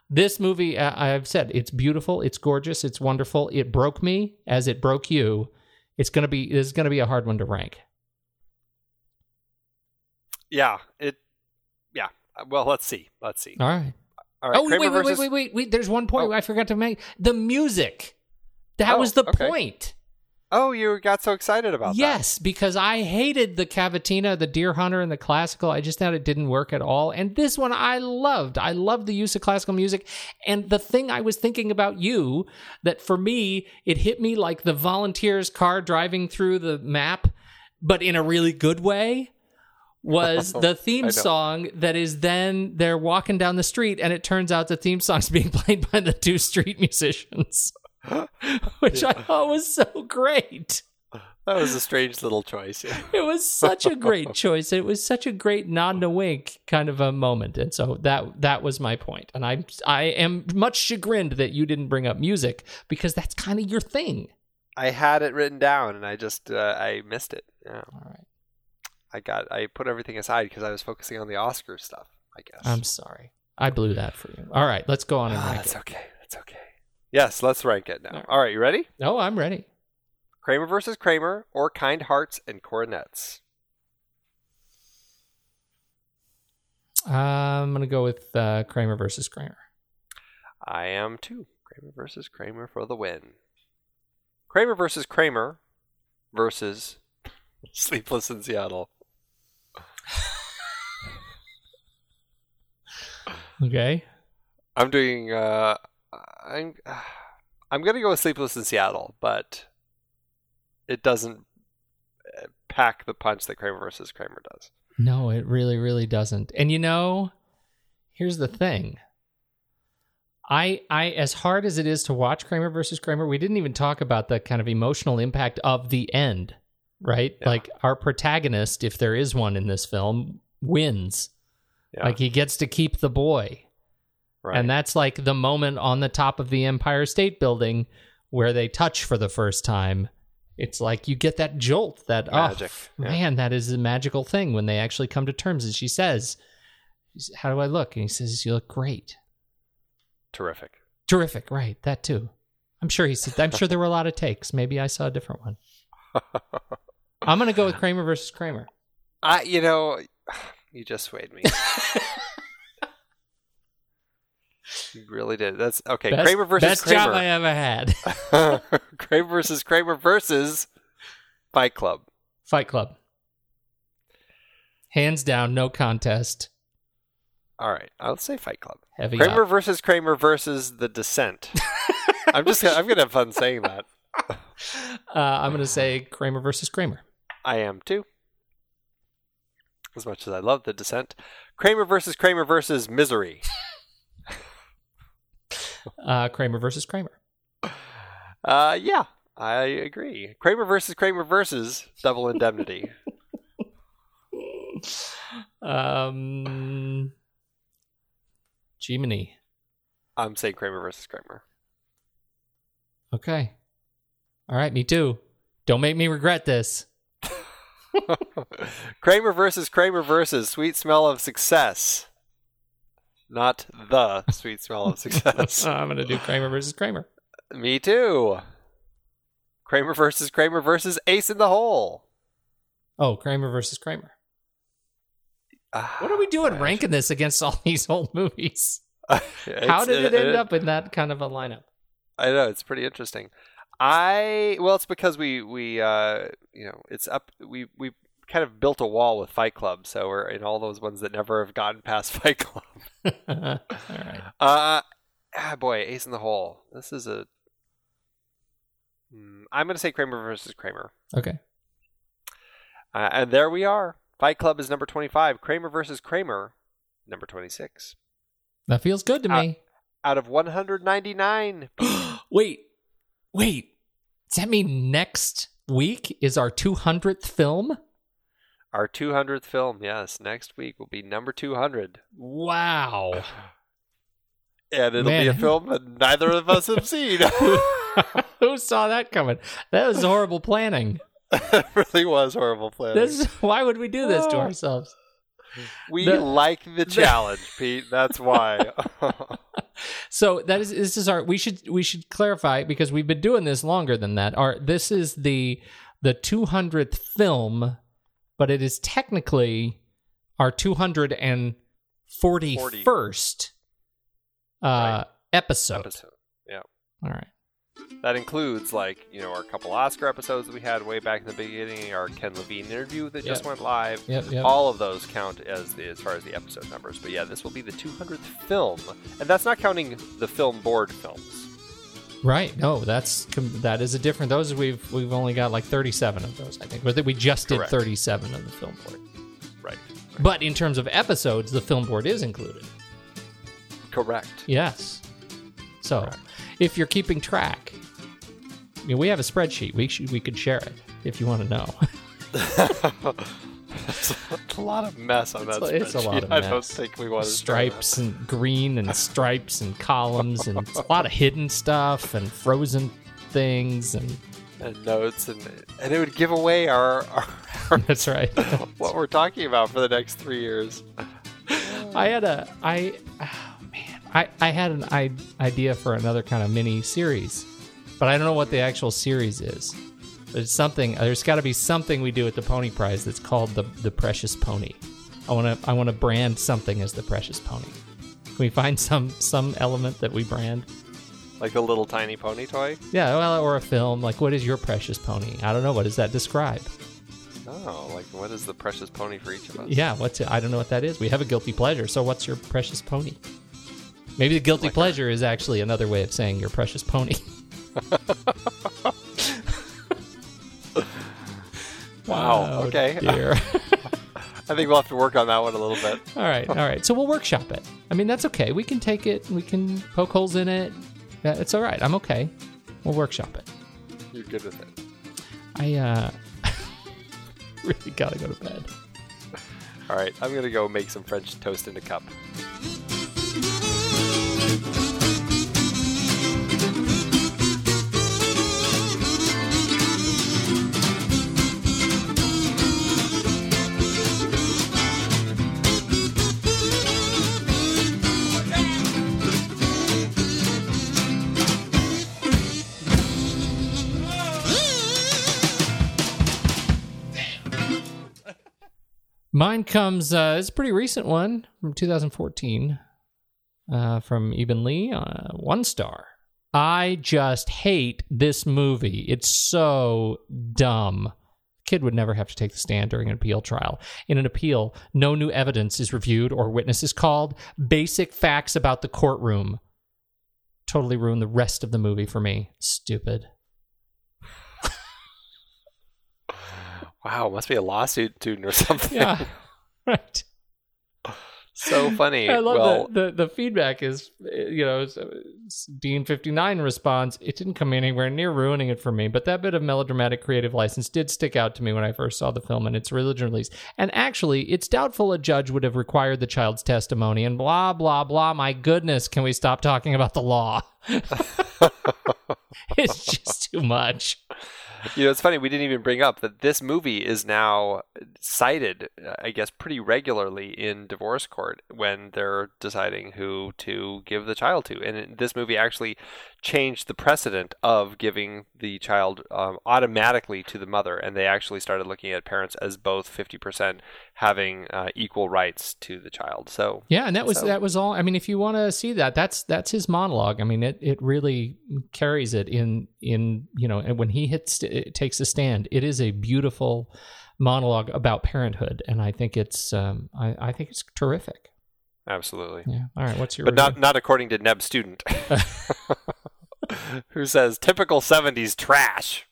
Speaker 2: This movie, uh, I've said, it's beautiful, it's gorgeous, it's wonderful. It broke me as it broke you. It's gonna be this is gonna be a hard one to rank.
Speaker 1: Yeah. It, yeah. Well, let's see. Let's see.
Speaker 2: All right.
Speaker 1: All right.
Speaker 2: oh wait,
Speaker 1: Kramer
Speaker 2: wait, wait,
Speaker 1: versus-
Speaker 2: wait, wait, wait. There's one point
Speaker 1: Oh.
Speaker 2: I forgot to make. The music. That
Speaker 1: Oh,
Speaker 2: was the
Speaker 1: okay.
Speaker 2: point.
Speaker 1: Oh, you got so excited about
Speaker 2: Yes, because I hated the Cavatina, the Deer Hunter, and the classical. I just thought it didn't work at all. And this one I loved. I loved the use of classical music. And the thing I was thinking about you, that for me, it hit me like the volunteers' car driving through the map, but in a really good way. Was <laughs> the theme song that is then they're walking down the street and it turns out the theme song's <laughs> being played by the two street musicians, <laughs> which I thought was so great.
Speaker 1: that. Was a strange little choice.
Speaker 2: It was such a great choice. It was such a great nod and a wink kind of a moment, and so that that was my point. And I I am much chagrined that you didn't bring up music because that's kind of your thing.
Speaker 1: I had it written down and I just uh, I missed it. Yeah.
Speaker 2: All right,
Speaker 1: I got I put everything aside because I was focusing on the Oscar stuff. I guess.
Speaker 2: I'm sorry. I blew that for you. All right, let's go on and
Speaker 1: Ah,
Speaker 2: rank
Speaker 1: that's
Speaker 2: it.
Speaker 1: okay. That's okay. Yes, let's rank it now.
Speaker 2: All right.
Speaker 1: All right, you ready?
Speaker 2: Oh, I'm ready.
Speaker 1: Kramer versus Kramer or Kind Hearts and Coronets?
Speaker 2: I'm gonna go with uh, Kramer versus Kramer.
Speaker 1: I am too. Kramer versus Kramer for the win. Kramer versus Kramer versus <laughs> Sleepless in Seattle
Speaker 2: okay.
Speaker 1: I'm doing. Uh, I'm. I'm gonna go with Sleepless in Seattle, but it doesn't uh, pack the punch that Kramer versus Kramer does.
Speaker 2: No, it really, really doesn't. And you know, here's the thing. I, I, as hard as it is to watch Kramer versus Kramer, we didn't even talk about the kind of emotional impact of the end right?
Speaker 1: Yeah.
Speaker 2: Like our protagonist, if there is one in this film, wins.
Speaker 1: Yeah,
Speaker 2: Like he gets to keep the boy.
Speaker 1: right.
Speaker 2: And that's like the moment on the top of the Empire State Building where they touch for the first time. It's like you get that jolt, that oh,
Speaker 1: Magic,
Speaker 2: oh
Speaker 1: yeah.
Speaker 2: man, that is a magical thing when they actually come to terms. And she says, "How do I look?" And he says, "You look great,
Speaker 1: terrific.
Speaker 2: terrific, right? That too." I'm sure he said. I'm sure there were a lot of takes. Maybe I saw a different one. <laughs> I'm gonna go with Kramer versus Kramer.
Speaker 1: I, you know, you just swayed me. <laughs> you really did. That's okay.
Speaker 2: Best,
Speaker 1: Kramer versus Kramer.
Speaker 2: best
Speaker 1: Kramer.
Speaker 2: job I ever had. <laughs> <laughs>
Speaker 1: Kramer versus Kramer versus Fight Club.
Speaker 2: Fight Club. Hands down, no contest.
Speaker 1: All right, I'll say Fight Club.
Speaker 2: Heavy
Speaker 1: Kramer
Speaker 2: up.
Speaker 1: versus Kramer versus The Descent. I'm just gonna, I'm gonna have fun saying that.
Speaker 2: Uh, I'm going to say Kramer versus Kramer.
Speaker 1: I am too. As much as I love The Descent, Kramer versus Kramer versus Misery. <laughs>
Speaker 2: Uh, Kramer versus Kramer.
Speaker 1: Uh, yeah, I agree. Kramer versus Kramer versus Double Indemnity. <laughs>
Speaker 2: Um, Jiminy.
Speaker 1: I'm saying Kramer versus Kramer.
Speaker 2: Okay. All right, me too. Don't make me regret this. <laughs>
Speaker 1: Kramer versus Kramer versus Sweet Smell of Success. Not the Sweet Smell of Success. <laughs>
Speaker 2: I'm going to do Kramer versus Kramer.
Speaker 1: Me too. Kramer versus Kramer versus Ace in the Hole.
Speaker 2: Oh, Kramer versus Kramer.
Speaker 1: Ah,
Speaker 2: What are we doing
Speaker 1: gosh.
Speaker 2: ranking this against all <laughs> these old movies? How did it end up in that kind of a lineup?
Speaker 1: I know it's pretty interesting. I well, it's because we we uh you know it's up we we kind of built a wall with Fight Club, so we're in all those ones that never have gotten past <laughs> Fight Club. <laughs>
Speaker 2: all right.
Speaker 1: Uh, ah, boy, Ace in the Hole. This is a. Hmm, I'm going to say Kramer versus Kramer.
Speaker 2: Okay.
Speaker 1: Uh, and there we are. Fight Club is number 25. Kramer versus Kramer, number 26.
Speaker 2: That feels good to me.
Speaker 1: Out of 199. <gasps>
Speaker 2: wait, wait. Does that mean next week is our 200th film?
Speaker 1: Our 200th film, yes, next week will be number 200.
Speaker 2: Wow. <sighs>
Speaker 1: And it'll be a film that neither of us have seen. <laughs>
Speaker 2: Who saw that coming? That was horrible planning. <laughs>
Speaker 1: it really was horrible planning.
Speaker 2: This why would we do this to <sighs> ourselves?
Speaker 1: we
Speaker 2: the-
Speaker 1: like the <laughs> challenge, Pete. That's why.
Speaker 2: So that is this is our we should we should clarify because we've been doing this longer than that. Our this is the the 200th film, but it is technically our 241st uh
Speaker 1: Right.
Speaker 2: episode.
Speaker 1: Episode. Yeah.
Speaker 2: All right.
Speaker 1: That includes like you know our couple Oscar episodes that we had way back in the beginning, our Ken Levine interview that just went live.
Speaker 2: Yep, yep.
Speaker 1: All of those count as the, as far as the episode numbers. But yeah, this will be the 200th film, and that's not counting the film board films.
Speaker 2: Right. No, that's that is a different. Those we've we've only got like 37 of those, I think. But we just did
Speaker 1: Correct.
Speaker 2: 37 of the film board.
Speaker 1: Right.
Speaker 2: But in terms of episodes, the film board is included.
Speaker 1: Correct.
Speaker 2: Yes. So,
Speaker 1: Correct.
Speaker 2: if you're keeping track, I mean, we have a spreadsheet. We should we could share it if you want to know. <laughs>
Speaker 1: It's a lot of mess on that
Speaker 2: It's a- it's a lot
Speaker 1: spreadsheet.
Speaker 2: of
Speaker 1: I don't think we want to
Speaker 2: stripes and green and stripes and columns and a lot of hidden stuff and frozen things and
Speaker 1: and notes and and it would give away our, our, our <laughs>
Speaker 2: that's right. <laughs>
Speaker 1: what we're talking about for the next three years.
Speaker 2: I had a I oh man I I had an I, idea for another kind of mini series, but I don't know what the actual series is. There's something. There's got to be something we do at the Pony Prize that's called the the Precious Pony. I want to I want to brand something as the Precious Pony. Can we find some some element that we brand?
Speaker 1: Like the little tiny pony toy.
Speaker 2: Yeah, well, or a film. Like, what is your Precious Pony? I don't know. What does that describe?
Speaker 1: Oh, like what is the precious pony for each of us?
Speaker 2: Yeah, what's it? I don't know what that is. We have a guilty pleasure. So, what's your Precious Pony? Maybe the guilty pleasure is actually another way of saying your precious pony. <laughs> <laughs>
Speaker 1: Wow.
Speaker 2: Oh,
Speaker 1: okay.
Speaker 2: dear. <laughs>
Speaker 1: I think we'll have to work on that one a little bit.
Speaker 2: all right, all right. So we'll workshop it. I mean, that's okay. We can take it. We can poke holes in it. It's all right. I'm okay. We'll workshop it.
Speaker 1: You're good with it.
Speaker 2: I uh <laughs> really gotta go to bed.
Speaker 1: All right. I'm gonna go make some French toast in a cup.
Speaker 2: Mine comes. Uh, it's a pretty recent one from 2014, uh, from Eben Lee. Uh, one star. I just hate this movie. It's so dumb. Kid would never have to take the stand during an appeal trial. In an appeal, no new evidence is reviewed or witnesses called. Basic facts about the courtroom totally ruined the rest of the movie for me. Stupid.
Speaker 1: Wow, must be a lawsuit student or <laughs> something.
Speaker 2: Yeah. <laughs> right.
Speaker 1: so funny.
Speaker 2: I love
Speaker 1: well,
Speaker 2: that the, the feedback is, you know, Dean 59 responds, it didn't come anywhere near ruining it for me, but that bit of melodramatic creative license did stick out to me when I first saw the film and its religion release. And actually, it's doubtful a judge would have required the child's testimony and blah, blah, blah. My goodness, can we stop talking about the law? <laughs> it's just too much.
Speaker 1: You know, it's funny we didn't even bring up that this movie is now cited, I guess, pretty regularly in divorce court when they're deciding who to give the child to. And this movie actually changed the precedent of giving the child um, automatically to the mother, and they actually started looking at parents as both fifty percent having uh, equal rights to the child. So
Speaker 2: Yeah, and that was
Speaker 1: So-
Speaker 2: that was all. I mean, if you want to see that, that's that's his monologue. I mean, it it really carries it in in you know, and when he hits it takes a stand, it is a beautiful monologue about parenthood, and I think it's um I, I think it's terrific.
Speaker 1: absolutely.
Speaker 2: Yeah. All right, what's your
Speaker 1: but not not according to Neb Student, <laughs> <laughs> <laughs> who says typical '70s trash.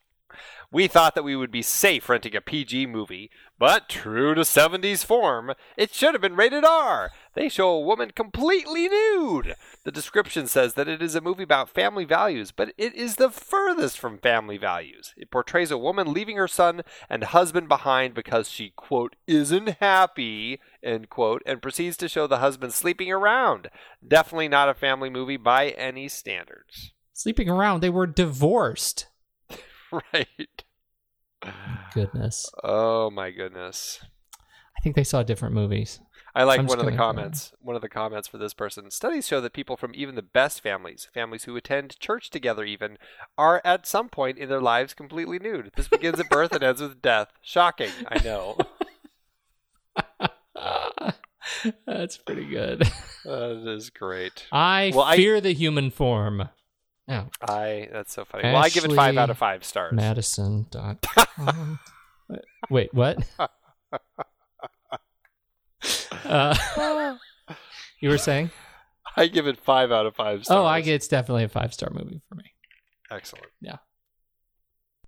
Speaker 1: We thought that we would be safe renting a PG movie, but true to 70s form, it should have been rated R. They show a woman completely nude. The description says that it is a movie about family values, but it is the furthest from family values. It portrays a woman leaving her son and husband behind because she, quote, isn't happy, end quote, and proceeds to show the husband sleeping around. Definitely not a family movie by any standards.
Speaker 2: Sleeping around. They were divorced. <laughs>
Speaker 1: Right.
Speaker 2: Goodness,
Speaker 1: Oh my goodness.
Speaker 2: I think they saw different movies.
Speaker 1: I like one of the comments. One of the comments for this person. Studies show that people from even the best families, families who attend church together even, are at some point in their lives completely nude. This begins at birth and ends with death. Shocking, I know. <laughs> <laughs>
Speaker 2: That's pretty good.
Speaker 1: that is great.
Speaker 2: I
Speaker 1: Well, I-
Speaker 2: fear the human form. Oh,
Speaker 1: I that's so funny. well, I give it five out of five stars.
Speaker 2: Madison.com. <laughs> Wait, what? <laughs> uh, you were saying?
Speaker 1: I give it five out of five stars.
Speaker 2: Oh, I get it's definitely a five star movie for me.
Speaker 1: excellent.
Speaker 2: Yeah.